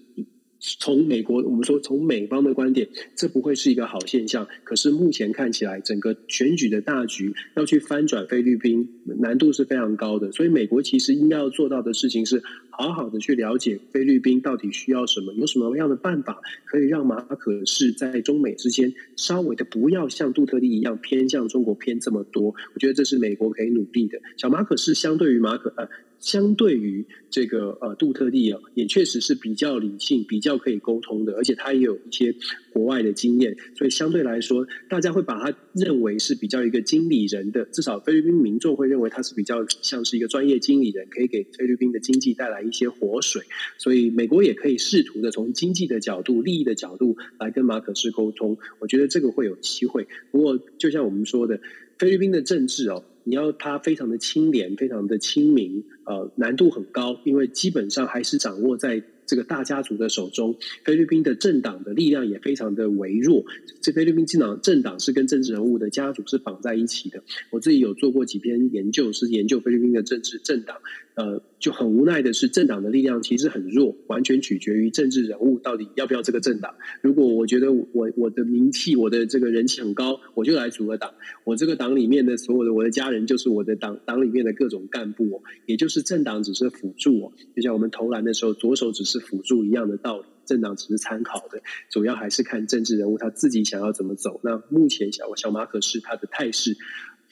从美国，我们说从美方的观点，这不会是一个好现象。可是目前看起来，整个选举的大局要去翻转菲律宾，难度是非常高的。所以，美国其实应该要做到的事情是，好好的去了解菲律宾到底需要什么，有什么样的办法可以让马可是在中美之间稍微的不要像杜特利一样偏向中国偏这么多。我觉得这是美国可以努力的。小马可是相对于马可呃。相对于这个呃杜特地啊，也确实是比较理性、比较可以沟通的，而且他也有一些国外的经验，所以相对来说，大家会把他认为是比较一个经理人的，至少菲律宾民众会认为他是比较像是一个专业经理人，可以给菲律宾的经济带来一些活水。所以美国也可以试图的从经济的角度、利益的角度来跟马可斯沟通，我觉得这个会有机会。不过，就像我们说的，菲律宾的政治哦。你要他非常的清廉，非常的清明，呃，难度很高，因为基本上还是掌握在这个大家族的手中。菲律宾的政党的力量也非常的微弱，这菲律宾政党政党是跟政治人物的家族是绑在一起的。我自己有做过几篇研究，是研究菲律宾的政治政党。呃，就很无奈的是，政党的力量其实很弱，完全取决于政治人物到底要不要这个政党。如果我觉得我我的名气、我的这个人气很高，我就来组个党。我这个党里面的所有的我的家人就是我的党党里面的各种干部，也就是政党只是辅助哦。就像我们投篮的时候，左手只是辅助一样的道理，政党只是参考的，主要还是看政治人物他自己想要怎么走。那目前小小马可是他的态势。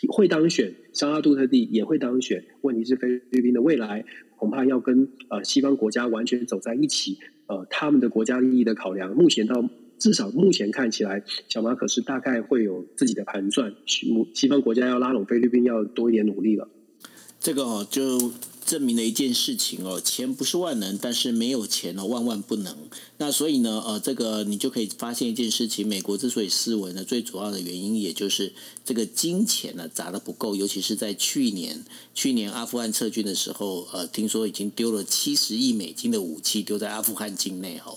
会当选，沙拉杜特地也会当选。问题是菲律宾的未来恐怕要跟呃西方国家完全走在一起。呃，他们的国家利益的考量，目前到至少目前看起来，小马可是大概会有自己的盘算。西西方国家要拉拢菲律宾，要多一点努力了。这个，就。证明了一件事情哦，钱不是万能，但是没有钱哦，万万不能。那所以呢，呃，这个你就可以发现一件事情：美国之所以失稳呢，最主要的原因也就是这个金钱呢砸的不够，尤其是在去年，去年阿富汗撤军的时候，呃，听说已经丢了七十亿美金的武器丢在阿富汗境内哈。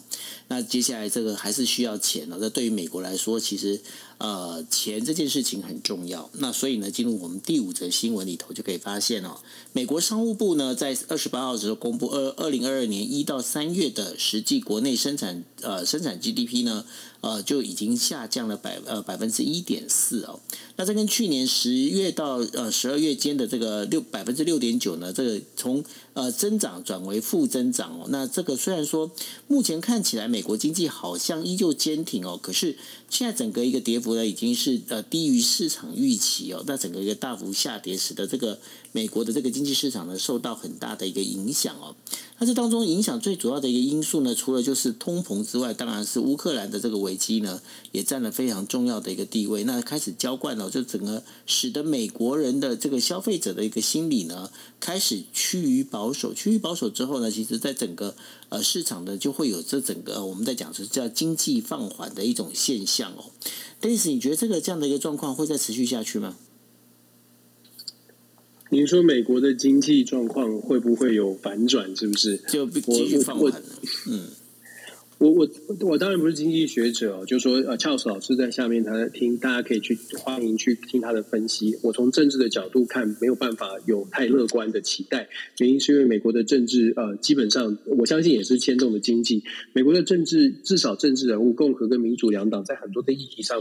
那接下来这个还是需要钱呢。那对于美国来说，其实呃，钱这件事情很重要。那所以呢，进入我们第五则新闻里头就可以发现哦，美国商务部呢在二十八号的时候公布二二零二二年一到三月的实际国内生产呃生产 GDP 呢。呃，就已经下降了百呃百分之一点四哦。那这跟去年十月到呃十二月间的这个六百分之六点九呢，这个从呃增长转为负增长哦。那这个虽然说目前看起来美国经济好像依旧坚挺哦，可是现在整个一个跌幅呢已经是呃低于市场预期哦。那整个一个大幅下跌，使得这个美国的这个经济市场呢受到很大的一个影响哦。那这当中影响最主要的一个因素呢，除了就是通膨之外，当然是乌克兰的这个危机呢，也占了非常重要的一个地位。那开始浇灌了，就整个使得美国人的这个消费者的一个心理呢，开始趋于保守。趋于保守之后呢，其实在整个呃市场的就会有这整个我们在讲是叫经济放缓的一种现象哦。但是，你觉得这个这样的一个状况会再持续下去吗？您说美国的经济状况会不会有反转？是不是？就继续放缓嗯，我我我当然不是经济学者，就说呃，Charles 老师在下面他在听，大家可以去欢迎去听他的分析。我从政治的角度看，没有办法有太乐观的期待。原因是因为美国的政治呃，基本上我相信也是牵动的经济。美国的政治至少政治人物，共和跟民主两党在很多的议题上。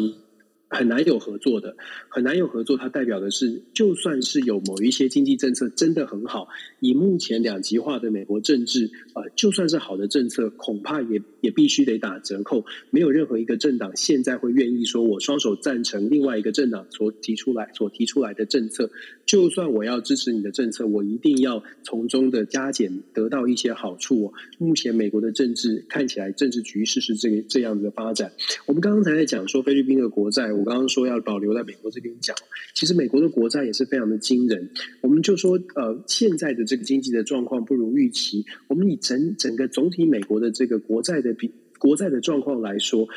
很难有合作的，很难有合作。它代表的是，就算是有某一些经济政策真的很好，以目前两极化的美国政治，呃，就算是好的政策，恐怕也也必须得打折扣。没有任何一个政党现在会愿意说，我双手赞成另外一个政党所提出来所提出来的政策。就算我要支持你的政策，我一定要从中的加减得到一些好处。哦目前美国的政治看起来，政治局势是这个这样子的发展。我们刚刚才在讲说菲律宾的国债。我刚刚说要保留在美国这边讲，其实美国的国债也是非常的惊人。我们就说，呃，现在的这个经济的状况不如预期。我们以整整个总体美国的这个国债的比国债的状况来说，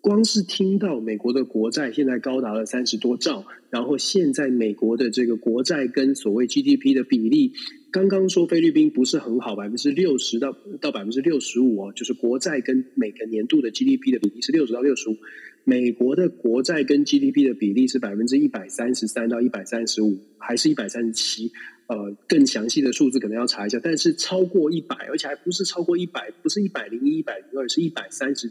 光是听到美国的国债现在高达了三十多兆，然后现在美国的这个国债跟所谓 GDP 的比例。刚刚说菲律宾不是很好，百分之六十到到百分之六十五哦，就是国债跟每个年度的 GDP 的比例是六十到六十五。美国的国债跟 GDP 的比例是百分之一百三十三到一百三十五，还是一百三十七？呃，更详细的数字可能要查一下。但是超过一百，而且还不是超过一百，不是一百零一、一百零二，是一百三十。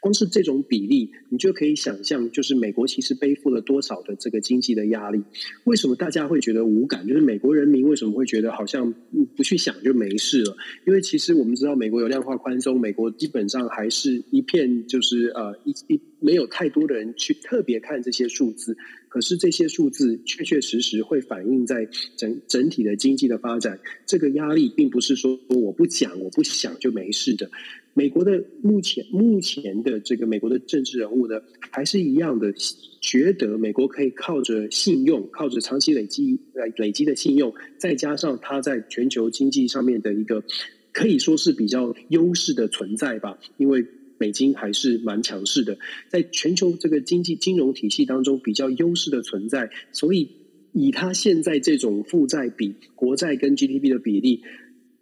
光是这种比例，你就可以想象，就是美国其实背负了多少的这个经济的压力。为什么大家会觉得无感？就是美国人民为什么会觉得好像不去想就没事了？因为其实我们知道，美国有量化宽松，美国基本上还是一片就是呃一一没有太多的人去特别看这些数字。可是这些数字确确实实会反映在整整体的经济的发展。这个压力并不是说我不讲我不想就没事的。美国的目前目前的这个美国的政治人物呢，还是一样的，觉得美国可以靠着信用，靠着长期累积累累积的信用，再加上它在全球经济上面的一个可以说是比较优势的存在吧，因为美金还是蛮强势的，在全球这个经济金融体系当中比较优势的存在，所以以它现在这种负债比国债跟 GDP 的比例。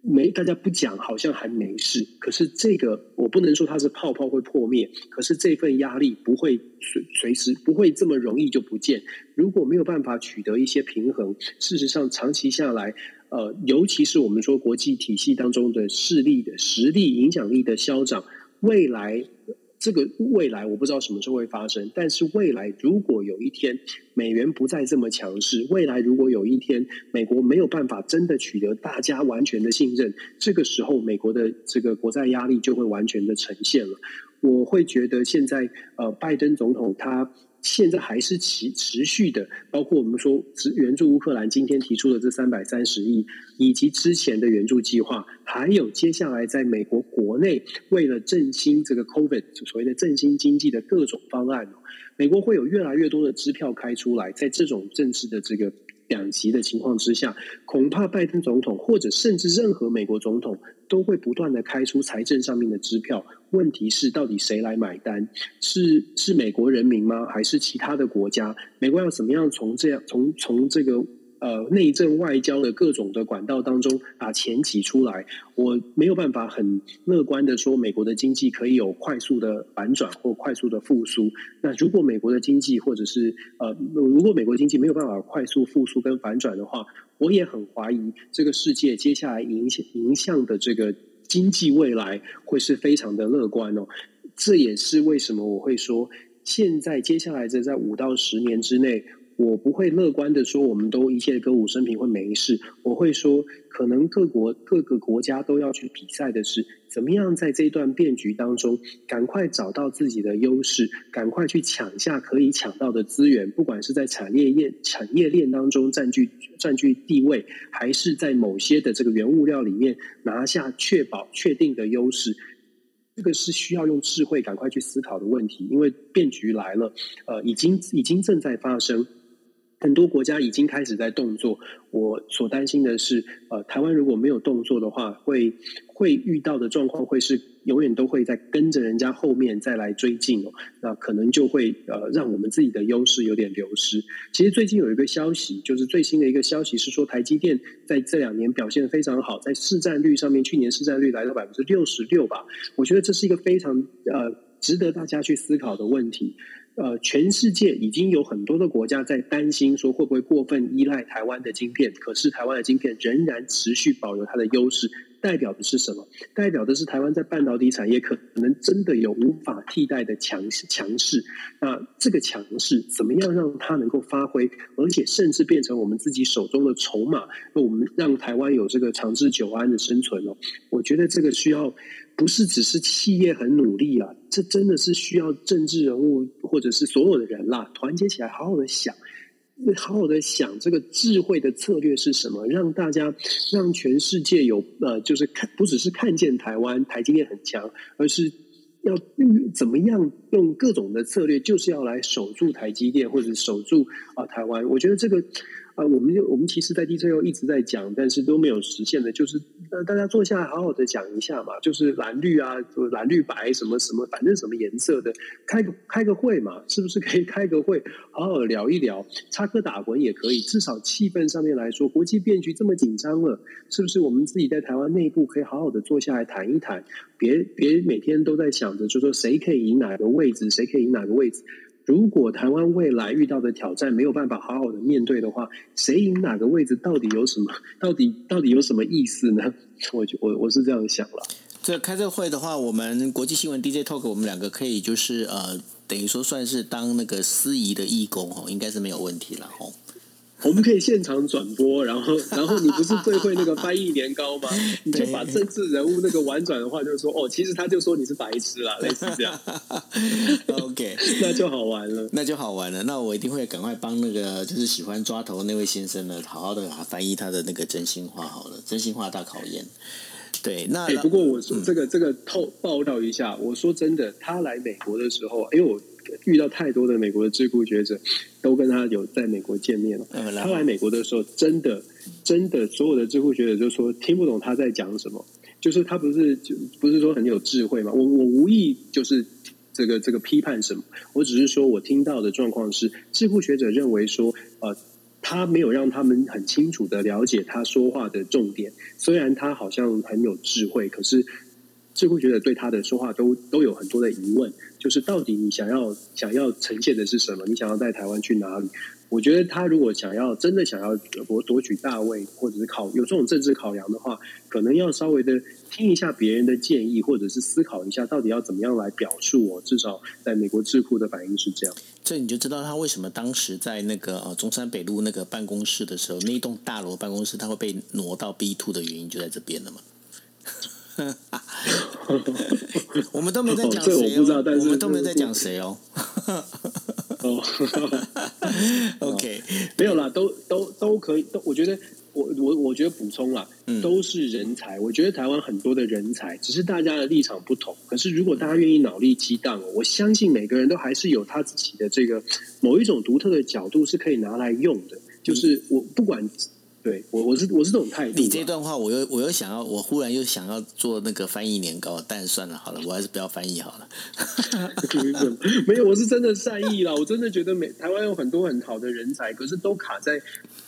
没，大家不讲，好像还没事。可是这个，我不能说它是泡泡会破灭。可是这份压力不会随随时不会这么容易就不见。如果没有办法取得一些平衡，事实上长期下来，呃，尤其是我们说国际体系当中的势力的实力、影响力的消长，未来。这个未来我不知道什么时候会发生，但是未来如果有一天美元不再这么强势，未来如果有一天美国没有办法真的取得大家完全的信任，这个时候美国的这个国债压力就会完全的呈现了。我会觉得现在呃，拜登总统他。现在还是持持续的，包括我们说援助乌克兰，今天提出的这三百三十亿，以及之前的援助计划，还有接下来在美国国内为了振兴这个 COVID 所谓的振兴经济的各种方案，美国会有越来越多的支票开出来，在这种政治的这个。两极的情况之下，恐怕拜登总统或者甚至任何美国总统都会不断的开出财政上面的支票。问题是，到底谁来买单？是是美国人民吗？还是其他的国家？美国要怎么样从这样从从这个？呃，内政外交的各种的管道当中把钱挤出来，我没有办法很乐观的说美国的经济可以有快速的反转或快速的复苏。那如果美国的经济或者是呃，如果美国经济没有办法快速复苏跟反转的话，我也很怀疑这个世界接下来影响影响的这个经济未来会是非常的乐观哦。这也是为什么我会说，现在接下来这在五到十年之内。我不会乐观的说，我们都一切歌舞升平会没事。我会说，可能各国各个国家都要去比赛的是，怎么样在这一段变局当中，赶快找到自己的优势，赶快去抢下可以抢到的资源，不管是在产业链产业链当中占据占据地位，还是在某些的这个原物料里面拿下确保确定的优势，这个是需要用智慧赶快去思考的问题。因为变局来了，呃，已经已经正在发生。很多国家已经开始在动作，我所担心的是，呃，台湾如果没有动作的话，会会遇到的状况会是永远都会在跟着人家后面再来追进哦，那可能就会呃让我们自己的优势有点流失。其实最近有一个消息，就是最新的一个消息是说，台积电在这两年表现非常好，在市占率上面，去年市占率来到百分之六十六吧，我觉得这是一个非常呃值得大家去思考的问题。呃，全世界已经有很多的国家在担心说会不会过分依赖台湾的晶片，可是台湾的晶片仍然持续保留它的优势，代表的是什么？代表的是台湾在半导体产业可能真的有无法替代的强强势。那这个强势怎么样让它能够发挥，而且甚至变成我们自己手中的筹码？那我们让台湾有这个长治久安的生存哦，我觉得这个需要。不是只是企业很努力啊，这真的是需要政治人物或者是所有的人啦，团结起来，好好的想，好好的想这个智慧的策略是什么，让大家让全世界有呃，就是看不只是看见台湾台积电很强，而是要怎么样用各种的策略，就是要来守住台积电或者守住啊台湾。我觉得这个。啊，我们就我们其实，在 D C O 一直在讲，但是都没有实现的，就是呃，大家坐下来好好的讲一下嘛，就是蓝绿啊，蓝绿白什么什么，反正什么颜色的，开个开个会嘛，是不是可以开个会，好好聊一聊，插科打诨也可以，至少气氛上面来说，国际变局这么紧张了，是不是我们自己在台湾内部可以好好的坐下来谈一谈，别别每天都在想着，就说谁可以赢哪个位置，谁可以赢哪个位置。如果台湾未来遇到的挑战没有办法好好的面对的话，谁赢哪个位置到底有什么？[LAUGHS] 到底到底有什么意思呢？[LAUGHS] 我就我我是这样想了。这开这个会的话，我们国际新闻 DJ Talk，我们两个可以就是呃，等于说算是当那个司仪的义工哦，应该是没有问题了哦。我们可以现场转播，然后，然后你不是最会那个翻译年糕吗？[LAUGHS] 你就把政治人物那个婉转的话，就是说，哦，其实他就说你是白痴啦，类似这样。[LAUGHS] OK，[LAUGHS] 那就好玩了，那就好玩了。那我一定会赶快帮那个就是喜欢抓头那位先生呢，好好的翻译他的那个真心话。好了，真心话大考验。对，那不过我说这个这个透报道一下，我说真的，他来美国的时候，因为我。遇到太多的美国的智库学者，都跟他有在美国见面了。他来美国的时候，真的真的所有的智库学者就说听不懂他在讲什么。就是他不是就不是说很有智慧嘛？我我无意就是这个这个批判什么，我只是说我听到的状况是，智库学者认为说，呃，他没有让他们很清楚的了解他说话的重点。虽然他好像很有智慧，可是。似乎觉得对他的说话都都有很多的疑问，就是到底你想要想要呈现的是什么？你想要带台湾去哪里？我觉得他如果想要真的想要夺夺取大位，或者是考有这种政治考量的话，可能要稍微的听一下别人的建议，或者是思考一下到底要怎么样来表述。我至少在美国智库的反应是这样。这你就知道他为什么当时在那个呃中山北路那个办公室的时候，那一栋大楼办公室他会被挪到 B two 的原因就在这边了嘛。[LAUGHS] 我们都没在讲谁哦，我们都没在讲谁哦。[LAUGHS] 哦，OK，没有啦，都都都可以。都我觉得，我我我觉得补充啦，都是人才。我觉得台湾很多的人才，只是大家的立场不同。可是如果大家愿意脑力激荡，我相信每个人都还是有他自己的这个某一种独特的角度是可以拿来用的。就是我不管。对我我是我是这种态度。你这段话，我又我又想要，我忽然又想要做那个翻译年糕，但算了，好了，我还是不要翻译好了。[LAUGHS] 没有，我是真的善意啦，我真的觉得美台湾有很多很好的人才，可是都卡在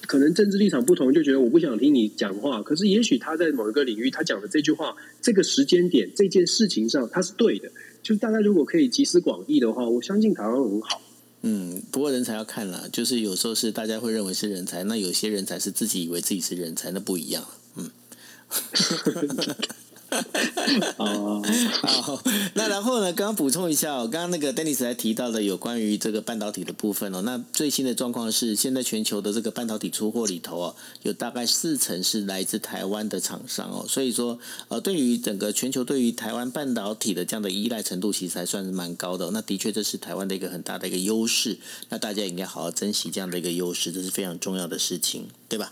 可能政治立场不同，就觉得我不想听你讲话。可是也许他在某一个领域，他讲的这句话，这个时间点，这件事情上，他是对的。就是大家如果可以集思广益的话，我相信台湾很好。嗯，不过人才要看啦，就是有时候是大家会认为是人才，那有些人才是自己以为自己是人才，那不一样。嗯。[LAUGHS] [LAUGHS] 哦，好，那然后呢？刚刚补充一下哦，刚刚那个 Dennis 还提到的有关于这个半导体的部分哦。那最新的状况是，现在全球的这个半导体出货里头哦，有大概四成是来自台湾的厂商哦。所以说，呃，对于整个全球对于台湾半导体的这样的依赖程度，其实还算是蛮高的。那的确，这是台湾的一个很大的一个优势。那大家应该好好珍惜这样的一个优势，这是非常重要的事情，对吧？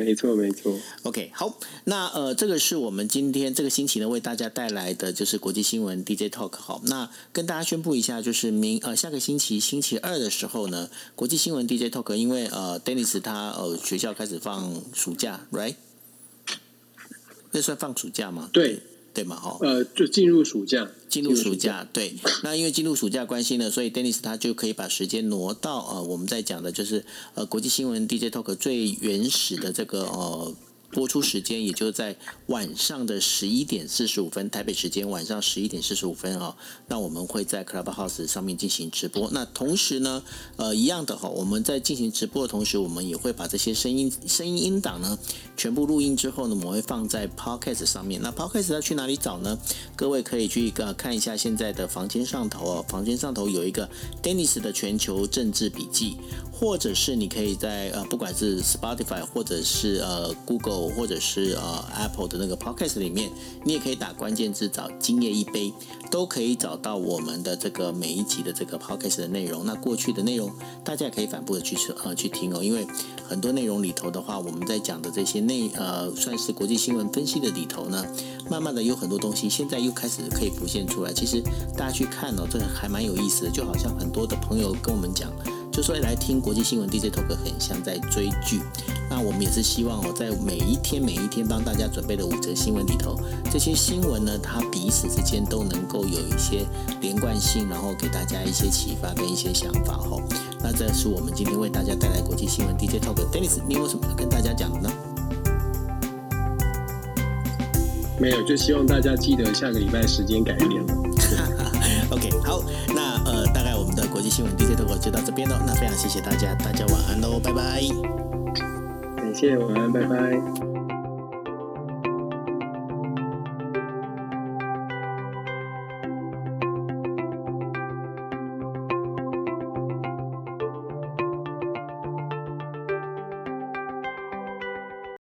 没错，没错。OK，好，那呃，这个是我们今天这个星期呢为大家带来的就是国际新闻 DJ Talk。好，那跟大家宣布一下，就是明呃下个星期星期二的时候呢，国际新闻 DJ Talk，因为呃，Dennis 他呃学校开始放暑假，Right？那算放暑假吗？对。对嘛？哈，呃，就进入暑假，进入暑假，对。[LAUGHS] 那因为进入暑假关系呢，所以 Dennis 他就可以把时间挪到呃，我们在讲的就是呃，国际新闻 DJ Talk 最原始的这个呃。播出时间也就在晚上的十一点四十五分，台北时间晚上十一点四十五分哦。那我们会在 Clubhouse 上面进行直播。那同时呢，呃，一样的哈，我们在进行直播的同时，我们也会把这些声音声音音档呢全部录音之后呢，我们会放在 Podcast 上面。那 Podcast 要去哪里找呢？各位可以去呃看一下现在的房间上头哦，房间上头有一个 Dennis 的全球政治笔记，或者是你可以在呃不管是 Spotify 或者是呃 Google。或者是呃 Apple 的那个 Podcast 里面，你也可以打关键字找“今夜一杯”，都可以找到我们的这个每一集的这个 Podcast 的内容。那过去的内容，大家也可以反复的去呃去听哦，因为很多内容里头的话，我们在讲的这些内呃算是国际新闻分析的里头呢，慢慢的有很多东西现在又开始可以浮现出来。其实大家去看哦，这个还蛮有意思的，就好像很多的朋友跟我们讲。就说来听国际新闻 DJ Talk 很像在追剧。那我们也是希望哦，在每一天每一天帮大家准备的五则新闻里头，这些新闻呢，它彼此之间都能够有一些连贯性，然后给大家一些启发跟一些想法哈。那这是我们今天为大家带来国际新闻 DJ Talk。Dennis，你有什么要跟大家讲的呢？没有，就希望大家记得下个礼拜时间改变了。[LAUGHS] OK，好，那呃，大概我们的国际新闻 DJ Talk 就到这边喽。那非常谢谢大家，大家晚安喽，拜拜。感谢晚安，拜拜。